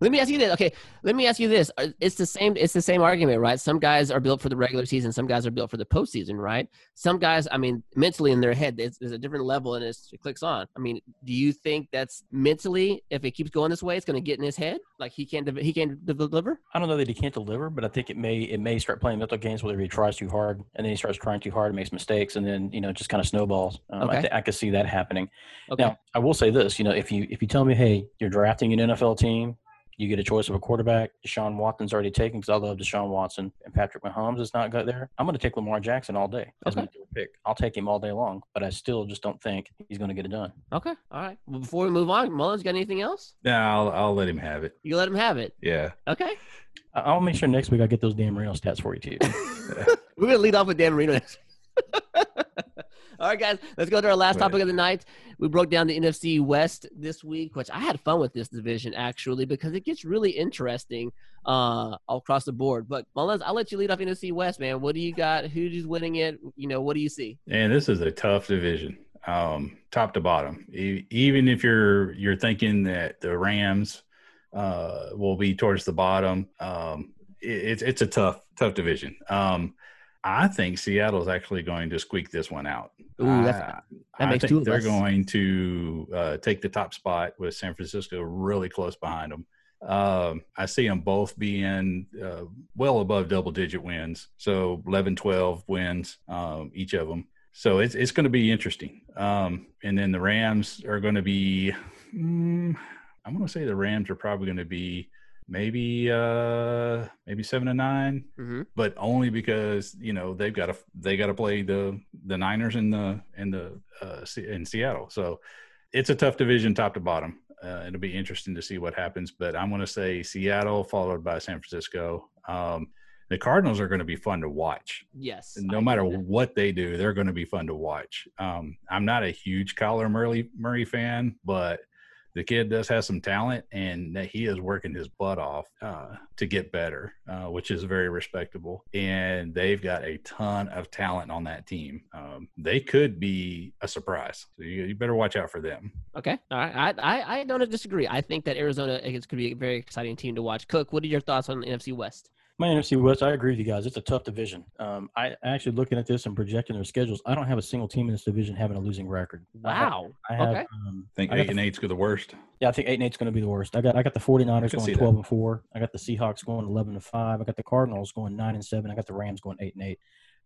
let me ask you this. Okay, let me ask you this. Uh, It's the same. It's the same argument, right? Some guys are built for the regular season. Some guys are built for the postseason, right? Some guys, I mean, mentally in their head, there's, there's a different level, and it's, it clicks on. I mean, do you think that's mentally, if it keeps going this way, it's going to get in his head? Like he can't, de- he can't de- deliver? I don't know that he can't deliver, but I think it may it may start playing mental games whether he tries too hard and then he starts trying too hard and makes mistakes and then you know just kind of snowballs. Um, Okay. I, th- I could see that happening. Okay. Now I will say this: you know, if you if you tell me, hey, you're drafting an NFL team, you get a choice of a quarterback. Deshaun Watson's already taken because I love Deshaun Watson and Patrick Mahomes is not got there. I'm going to take Lamar Jackson all day as my Okay. third pick. I'll take him all day long, but I still just don't think he's going to get it done. Okay. All right. Well, before we move on, Mullins got anything else? Now I'll, I'll let him have it. You let him have it. Yeah. Okay. I- I'll make sure next week I get those Dan Marino stats for you too. We're gonna lead off with Dan Marino. All right, guys, let's go to our last topic of the night. We broke down the NFC West this week, which I had fun with this division actually because it gets really interesting uh, across the board. But Mullins, I'll let you lead off NFC West, man. What do you got? Who's winning it? You know, what do you see? And this is a tough division, um, top to bottom. E- even if you're you're thinking that the Rams uh, will be towards the bottom, um, it, it's it's a tough tough division. Um, I think Seattle is actually going to squeak this one out. Ooh, that's, I, that I makes think two they're us. going to uh, take the top spot with San Francisco really close behind them. Um, I see them both being uh, well above double digit wins. So 11, 12 wins, um, each of them. So it's, it's going to be interesting. Um, and then the Rams are going to be, mm, I'm going to say the Rams are probably going to be maybe, uh, maybe seven and nine, hmm but only because, you know, they've got to, they got to play the, the Niners in the, in the, uh, in Seattle. So it's a tough division top to bottom. Uh, it'll be interesting to see what happens, but I'm going to say Seattle followed by San Francisco. Um, the Cardinals are going to be fun to watch. Yes. No I matter agree with that. what they do, they're going to be fun to watch. Um, I'm not a huge Kyler Murray Murray fan, but the kid does have some talent, and that he is working his butt off uh, to get better, uh, which is very respectable. And they've got a ton of talent on that team. Um, they could be a surprise, so you, you better watch out for them. Okay. All right. I, I, I don't disagree. I think that Arizona is going to be a very exciting team to watch. Cook, what are your thoughts on the NFC West? My NFC West, I agree with you guys. It's a tough division. Um, I actually looking at this and projecting their schedules. I don't have a single team in this division having a losing record. I have- Wow. I have, Okay. um, I think I got eight and eight's go the worst. Yeah, I think eight and eight's going to be the worst. I got I got the 49ers can see going that. 12 and four. I got the Seahawks going 11 and five. I got the Cardinals going nine and seven. I got the Rams going eight and eight.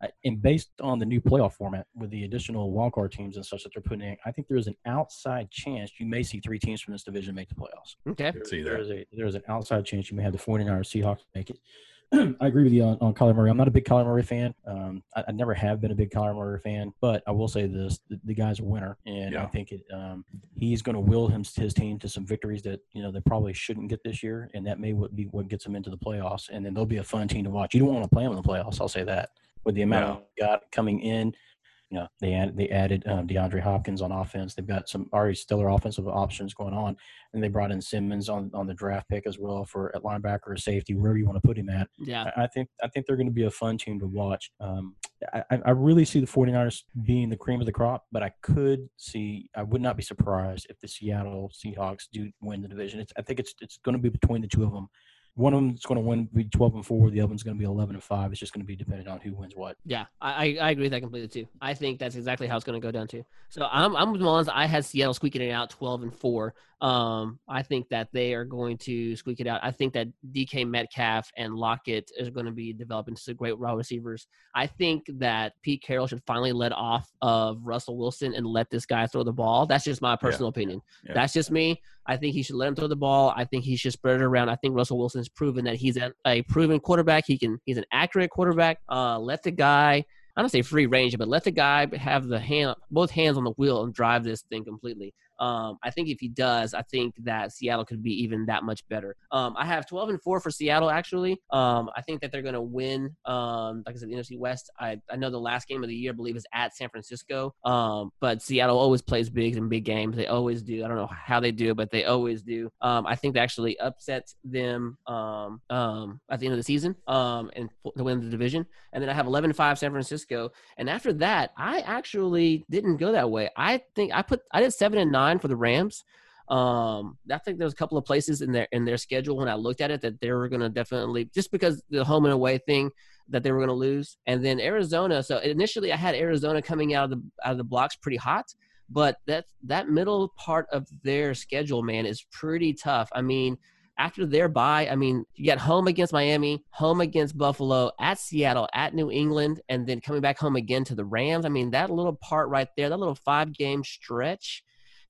I, and based on the new playoff format with the additional wildcard teams and such that they're putting in, I think there is an outside chance you may see three teams from this division make the playoffs. Okay. Could see There that. is a there is an outside chance you may have the 49ers Seahawks make it. I agree with you on, on Kyler Murray. I'm not a big Kyler Murray fan. Um, I, I never have been a big Kyler Murray fan, but I will say this: the, the guy's a winner, and I think it, um, he's going to will him, his team to some victories that you know they probably shouldn't get this year, and that may be what gets them into the playoffs. And then they'll be a fun team to watch. You don't want to play them in the playoffs. I'll say that. With the amount Yeah. of got coming in, you know, they added they added um, DeAndre Hopkins on offense. They've got some already stellar offensive options going on, and they brought in Simmons on, on the draft pick as well for at linebacker or safety, wherever you want to put him at. Yeah. I I think I think they're going to be a fun team to watch. Um, I, I really see the 49ers being the cream of the crop, but I could see I would not be surprised if the Seattle Seahawks do win the division. It's, I think it's it's going to be between the two of them. One of them is going to win be 12 and 4, the other one's going to be 11 and 5. It's just going to be dependent on who wins what. Yeah, I, I agree with that completely too. I think that's exactly how it's going to go down too. So I'm I'm with Mullins. I had Seattle squeaking it out, twelve and four. Um, I think that they are going to squeak it out. I think that DK Metcalf and Lockett is going to be developing into great wide receivers. I think that Pete Carroll should finally let off of Russell Wilson and let this guy throw the ball. That's just my personal opinion. Yeah. That's just me. I think he should let him throw the ball. I think he should spread it around. I think Russell Wilson's proven that he's a, a proven quarterback. He can he's an accurate quarterback. Uh, let the guy I don't say free range, but let the guy have the hand both hands on the wheel and drive this thing completely. Um, I think if he does, I think that Seattle could be even that much better. Um, I have 12 and four for Seattle actually. Um, I think that they're going to win. Um, like I said, the NFC West. I, I know the last game of the year, I believe, is at San Francisco. Um, but Seattle always plays big in big games. They always do. I don't know how they do, it, but they always do. Um, I think they actually upset them um, um, at the end of the season um, and to win the division. And then I have 11-5 San Francisco. And after that, I actually didn't go that way. I think I put I did seven and nine for the Rams. Um, I think there's a couple of places in their in their schedule when I looked at it that they were going to definitely just because the home and away thing that they were going to lose. And then Arizona. So initially, I had Arizona coming out of the out of the blocks pretty hot, but that that middle part of their schedule, man, is pretty tough. I mean, after their bye, I mean, you got home against Miami, home against Buffalo, at Seattle, at New England, and then coming back home again to the Rams. I mean, that little part right there, that little five game stretch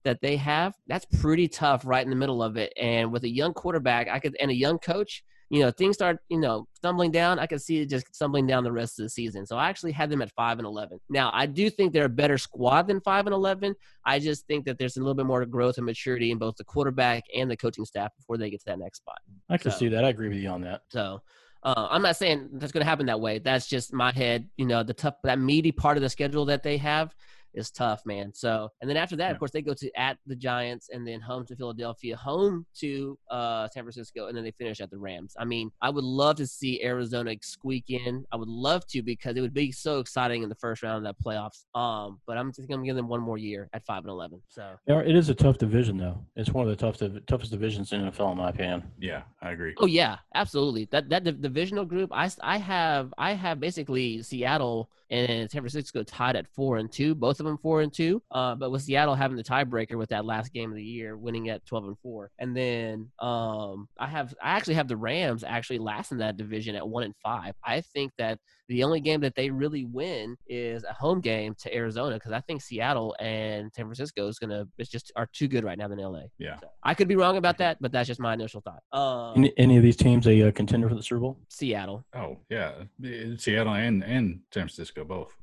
that they have, that's pretty tough right in the middle of it. And with a young quarterback, I could and a young coach, you know, things start, you know, stumbling down. I could see it just stumbling down the rest of the season. So I actually had them at five and eleven. Now I do think they're a better squad than five and eleven. I just think that there's a little bit more growth and maturity in both the quarterback and the coaching staff before they get to that next spot. I can So- see that. I agree with you on that. So uh, I'm not saying that's going to happen that way. That's just my head. You know, the tough, that meaty part of the schedule that they have. Is tough, man. So, and then after that, Yeah. of course, they go to at the Giants and then home to Philadelphia, home to uh, San Francisco, and then they finish at the Rams. I mean, I would love to see Arizona squeak in. I would love to because it would be so exciting in the first round of that playoffs. Um, but I'm just gonna give them one more year at five and eleven. So It is a tough division, though. It's one of the tough, toughest divisions in NFL, in my opinion. Yeah, I agree. Oh yeah, absolutely. That that div- divisional group, I I have I have basically Seattle and San Francisco tied at four and two, both of them four and two. Uh, but with Seattle having the tiebreaker with that last game of the year, winning at twelve and four, and then um I have I actually have the Rams actually last in that division at one and five. I think that the only game that they really win is a home game to Arizona because I think Seattle and San Francisco is gonna it's just are too good right now than LA. Yeah. So, I could be wrong about that, but that's just my initial thought. Um, Any, any of these teams a uh, contender for the Super Bowl? Seattle. Oh yeah, Seattle and and San Francisco both.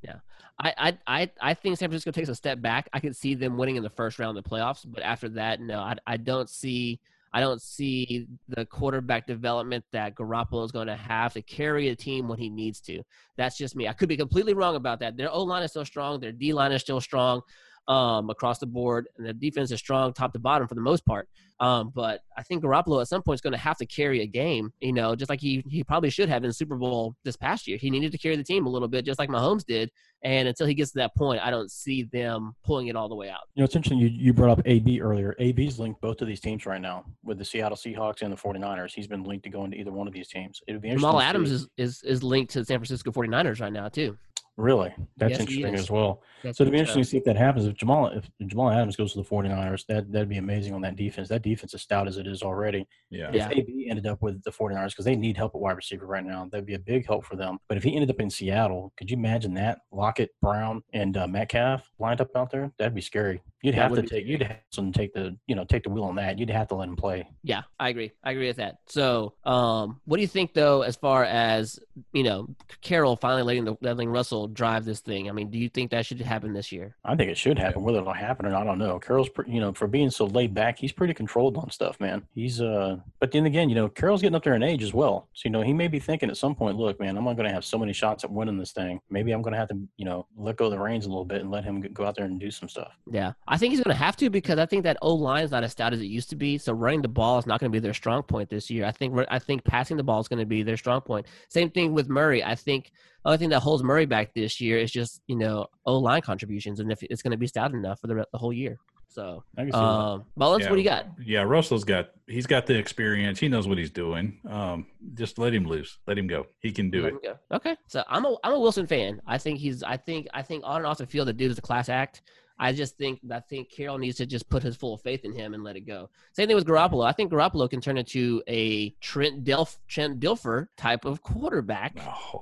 I, I I I think San Francisco takes a step back. I could see them winning in the first round of the playoffs, but after that, no, I, I don't see I don't see the quarterback development that Garoppolo is going to have to carry a team when he needs to. That's just me. I could be completely wrong about that. Their O line is still strong. Their D line is still strong um, across the board, and the defense is strong top to bottom for the most part. Um, but I think Garoppolo at some point is going to have to carry a game, you know, just like he, he probably should have in the Super Bowl this past year. He needed to carry the team a little bit, just like Mahomes did. And until he gets to that point, I don't see them pulling it all the way out. You know, it's interesting you, you brought up AB earlier. AB's linked both of these teams right now with the Seattle Seahawks and the 49ers. He's been linked to going to either one of these teams. It would be interesting. Jamal Adams is, is, is linked to the San Francisco 49ers right now, too. Really? That's Yes, interesting as well. That's So it'd be interesting to see if that happens. If Jamal if Jamal Adams goes to the 49ers, that, that'd be amazing on that defense. That defense is stout as it is already. Yeah. Yeah. If AB ended up with the 49ers, because they need help at wide receiver right now, that'd be a big help for them. But if he ended up in Seattle, could you imagine that? Lockett, Brown, and uh, Metcalf lined up out there? That'd be scary. You'd have to take you'd have to take the you know take the wheel on that. You'd have to let him play. Yeah, I agree. I agree with that. So, um, what do you think though, as far as you know, Carroll finally letting the letting Russell drive this thing? I mean, do you think that should happen this year? I think it should happen. Whether it'll happen or not, I don't know. Carroll's, pre- you know, for being so laid back, he's pretty controlled on stuff, man. He's, uh, but then again, you know, Carroll's getting up there in age as well. So, you know, he may be thinking at some point, look, man, I'm not going to have so many shots at winning this thing. Maybe I'm going to have to, you know, let go of the reins a little bit and let him go out there and do some stuff. Yeah, I think he's going to have to because I think that O line is not as stout as it used to be. So running the ball is not going to be their strong point this year. I think I think passing the ball is going to be their strong point. Same thing with Murray. I think the only thing that holds Murray back this year is just you know O line contributions, and if it's going to be stout enough for the, the whole year. So, I can see um, Mullins, what do you got? Yeah, Russell's got he's got the experience. He knows what he's doing. Um, just let him loose. Let him go. He can do Let it. him go. Okay, so I'm a I'm a Wilson fan. I think he's I think I think on and off the field the dude is a class act. I just think I think Carroll needs to just put his full faith in him and let it go. Same thing with Garoppolo. I think Garoppolo can turn into a Trent Dilf Trent Dilfer type of quarterback. Oh,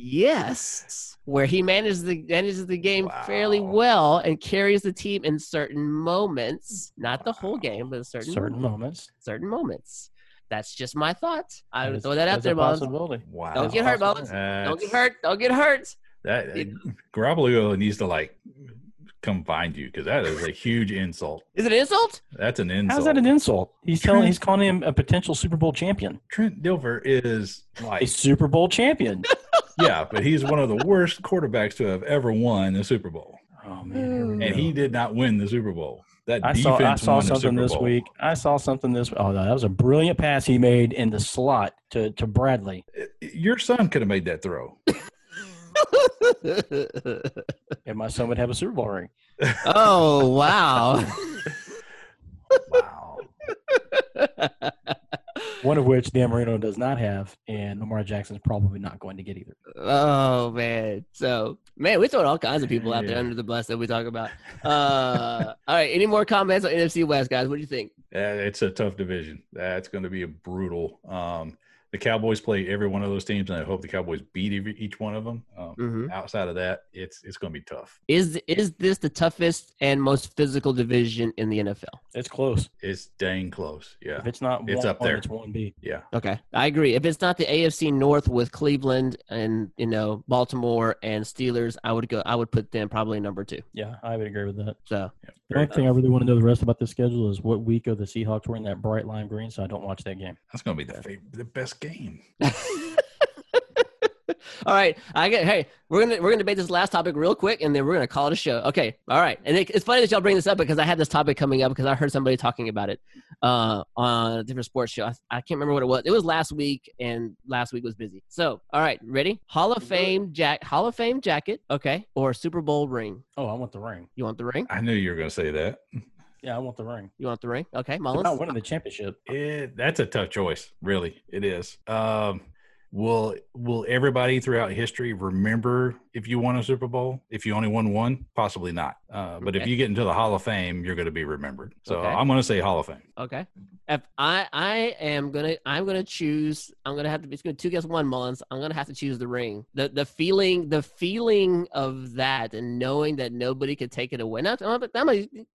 Yes, where he manages the manages the game fairly well and carries the team in certain moments, not the whole game, but certain Certain moments, moments. certain moments. That's just my thought. I would throw that out there, Mullins. possibility. wow. Don't get hurt, Mullins. Don't get hurt. Don't get hurt. That uh, Garoppolo needs to like come find you because that is a huge insult. Is it an insult? That's an insult. How's that an insult? He's telling he's calling him a potential Super Bowl champion. Trent Dilfer is A Super Bowl champion. yeah, but he's one of the worst quarterbacks to have ever won the Super Bowl, Oh man. and he did not win the Super Bowl. That I saw I saw something this week. I saw something this. Oh, no, that was a brilliant pass he made in the slot to to Bradley. Your son could have made that throw. And my son would have a Super Bowl ring. oh wow. Wow. One of which Dan Marino does not have, and Lamar Jackson is probably not going to get either. oh man. So man, we throwing all kinds of people out there under the bus that we talk about. Uh, all right. Any more comments on NFC West, guys? What do you think? Yeah, it's a tough division. That's going to be a brutal. Um, the Cowboys play every one of those teams, and I hope the Cowboys beat every, each one of them. Um, Mhm. Outside of that, it's it's going to be tough. Is is this the toughest and most physical division in the NFL? It's close. It's dang close. Yeah, If it's not It's one, up there. it's one B. yeah. Okay, I agree. If it's not the AFC North with Cleveland and you know Baltimore and Steelers, I would go. I would put them probably number two. Yeah, I would agree with that. So yeah The only thing I really want to know the rest about the schedule is what week of the Seahawks wearing that bright lime green, so I don't watch that game. That's going to be the fav- the best game. All right, I get. Hey, we're gonna we're gonna debate this last topic real quick, and then we're gonna call it a show. Okay, all right. And it, it's funny that y'all bring this up because I had this topic coming up because I heard somebody talking about it uh, on a different sports show. I, I can't remember what it was. It was last week, and last week was busy. So, all right, ready? Hall of Fame jack, Hall of Fame jacket, okay, or Super Bowl ring. Oh, I want the ring. You want the ring? I knew you were going to say that. Yeah, I want the ring. You want the ring? Okay, I'm Mullins. not winning the championship. It, that's a tough choice, really. It is. Um, will Will everybody throughout history remember if you won a Super Bowl? If you only won one, possibly not. Uh, but if you get into the Hall of Fame, you're going to be remembered. So Okay. I'm going to say Hall of Fame. Okay. If I I am gonna I'm gonna choose I'm gonna have to it's gonna two against one Mullins. I'm gonna have to choose the ring. The the feeling the feeling of that and knowing that nobody could take it away. Not nobody,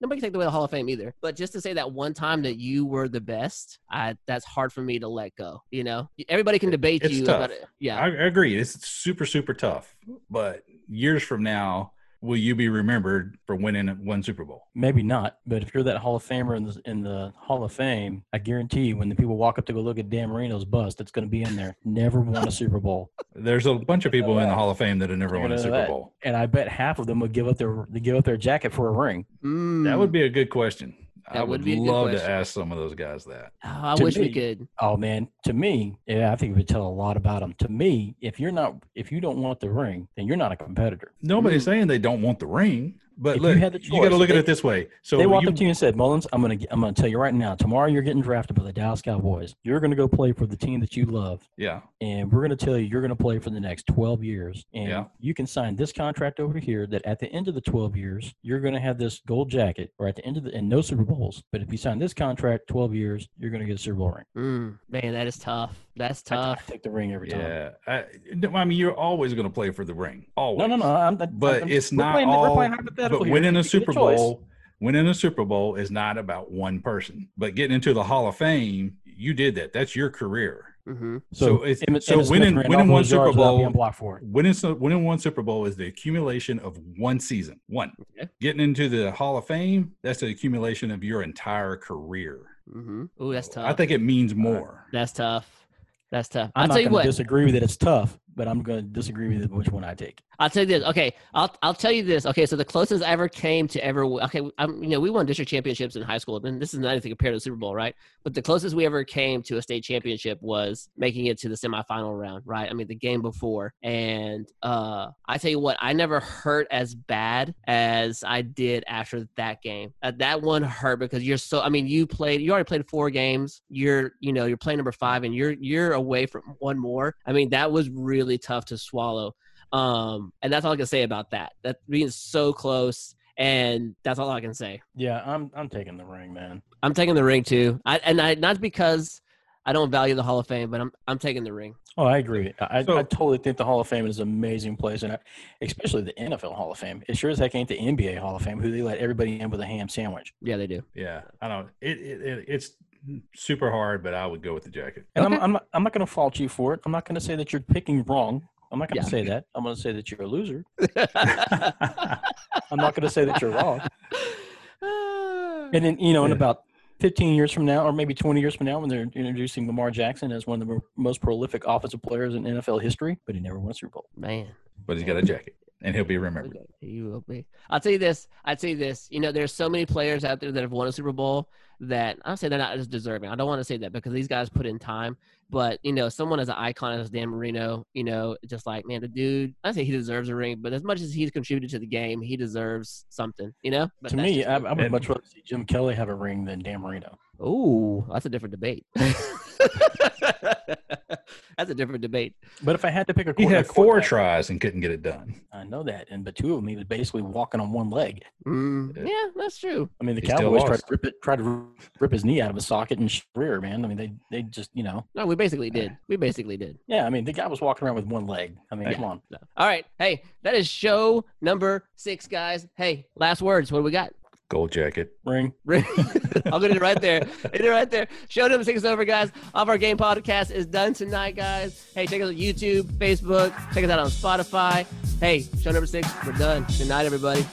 nobody can take away the Hall of Fame either. But just to say that one time that you were the best, I that's hard for me to let go. You know, everybody can debate It's you tough. about it. Yeah. I, I agree. It's super, super tough. But years from now, will you be remembered for winning one Super Bowl? Maybe not, but if you're that Hall of Famer in the, in the Hall of Fame, I guarantee you, when the people walk up to go look at Dan Marino's bust, it's going to be in there. Never won a Super Bowl, There's a bunch of people in the Hall of Fame that have never won a Super that. Bowl. and I bet half of them would give up their give up their jacket for a ring. Mm. That would be a good question. I would would, be love to ask some of those guys that. Oh, I To wish we could. Oh man, to me, yeah, I think it would tell a lot about them. To me, if you're not, if you don't want the ring, then you're not a competitor. Nobody's Mm. saying they don't want the ring, but If you look, had the you, got to choice, look at it this way. So they walked you, up to you and said, "Mullins, I'm gonna, I'm gonna tell you right now. Tomorrow, you're getting drafted by the Dallas Cowboys. You're gonna go play for the team that you love, yeah, and we're gonna tell you you're gonna play for the next 12 years, and Yeah. you can sign this contract over here. That at the end of the 12 years, you're gonna have this gold jacket, or at the end of the and no Super Bowls. But if you sign this contract, 12 years, you're gonna get a Super Bowl ring. Mm, man, that is tough. That's I- I, tough. take the ring every time. yeah. I, I mean, you're always going to play for the ring. Always. No, no, no. I'm, I'm- But I'm- it's we're not playing, all. We're playing hypothetical But here. winning a Super. Bowl, winning a Super Bowl is not about one person. But getting into the Hall of Fame, you did that. That's your career. hmm So it's- Emmett- so Emmett winning- winning one Super Bowl- for. Winning winning one Super Bowl is the accumulation of one season. One. Okay. Getting into the Hall of Fame, that's the accumulation of your entire career. hmm Ooh, that's tough. I think it means more. that's tough. That's tough. I'm I'll not tell you going what. disagree with it. It's tough, but I'm going to disagree with which one I take. I'll tell you this. Okay, I'll I'll tell you this. Okay, so the closest I ever came to ever. Okay, I'm, you know, we won district championships in high school, and this is not anything compared to the Super Bowl, right? But the closest we ever came to a state championship was making it to the semifinal round, right? I mean, the game before, and uh, I tell you what, I never hurt as bad as I did after that game. Uh, that one hurt because you're so. I mean, you played. You already played four games. You're, you know, you're playing number five, and you're you're away from one more. I mean, that was really tough to swallow. Um, and that's all I can say about that. That being so close, and that's all I can say. Yeah, I'm I'm taking the ring, man. I'm taking the ring too. I and I not because I don't value the Hall of Fame, but I'm I'm taking the ring. Oh, I agree. I, So- I totally think the Hall of Fame is an amazing place, and I, especially the NFL Hall of Fame. It sure as heck ain't the NBA Hall of Fame, who they let everybody in with a ham sandwich. Yeah, they do. Yeah, I don't. It, it, it it's super hard, but I would go with the jacket. And Okay. I'm, I'm not, I'm not going to fault you for it. I'm not going to say that you're picking wrong. I'm not going to Yeah. say that. I'm going to say that you're a loser. I'm not going to say that you're wrong. And then, you know, in about 15 years from now, or maybe 20 years from now, when they're introducing Lamar Jackson as one of the most prolific offensive players in NFL history, but he never won a Super Bowl. Man, but he's got a jacket, and he'll be remembered. you will be. I'll tell you this. I'll tell you this. You know, there's so many players out there that have won a Super Bowl that I'll say they're not as deserving. I don't want to say that because these guys put in time. But you know, someone as an icon as Dan Marino, you know, just like man, the dude. I say he deserves a ring, but as much as he's contributed to the game, he deserves something. You know. But to me, I. I would And- much rather see Jim Kelly have a ring than Dan Marino. Ooh, that's a different debate. that's a different debate. But if I had to pick a, He had four tries and couldn't get it done. I know that, and but two of them he was basically walking on one leg. Mm, Yeah. yeah, that's true. I mean, the He Cowboys tried to rip it, tried to rip his knee out of his socket and rear, man. I mean, they they just you know, No, we basically did. We basically did. yeah. I mean, the guy was walking around with one leg. I mean, Yeah. come on. All right. Hey, that is show number six, guys. Hey, last words. What do we got? Gold jacket. Ring. Ring. I'll get it right there. Hit it right there. Show number six is over, guys. Off our game podcast is done tonight, guys. Hey, check us out on YouTube, Facebook. Check us out on Spotify. Hey, show number six. We're done. Good night, everybody.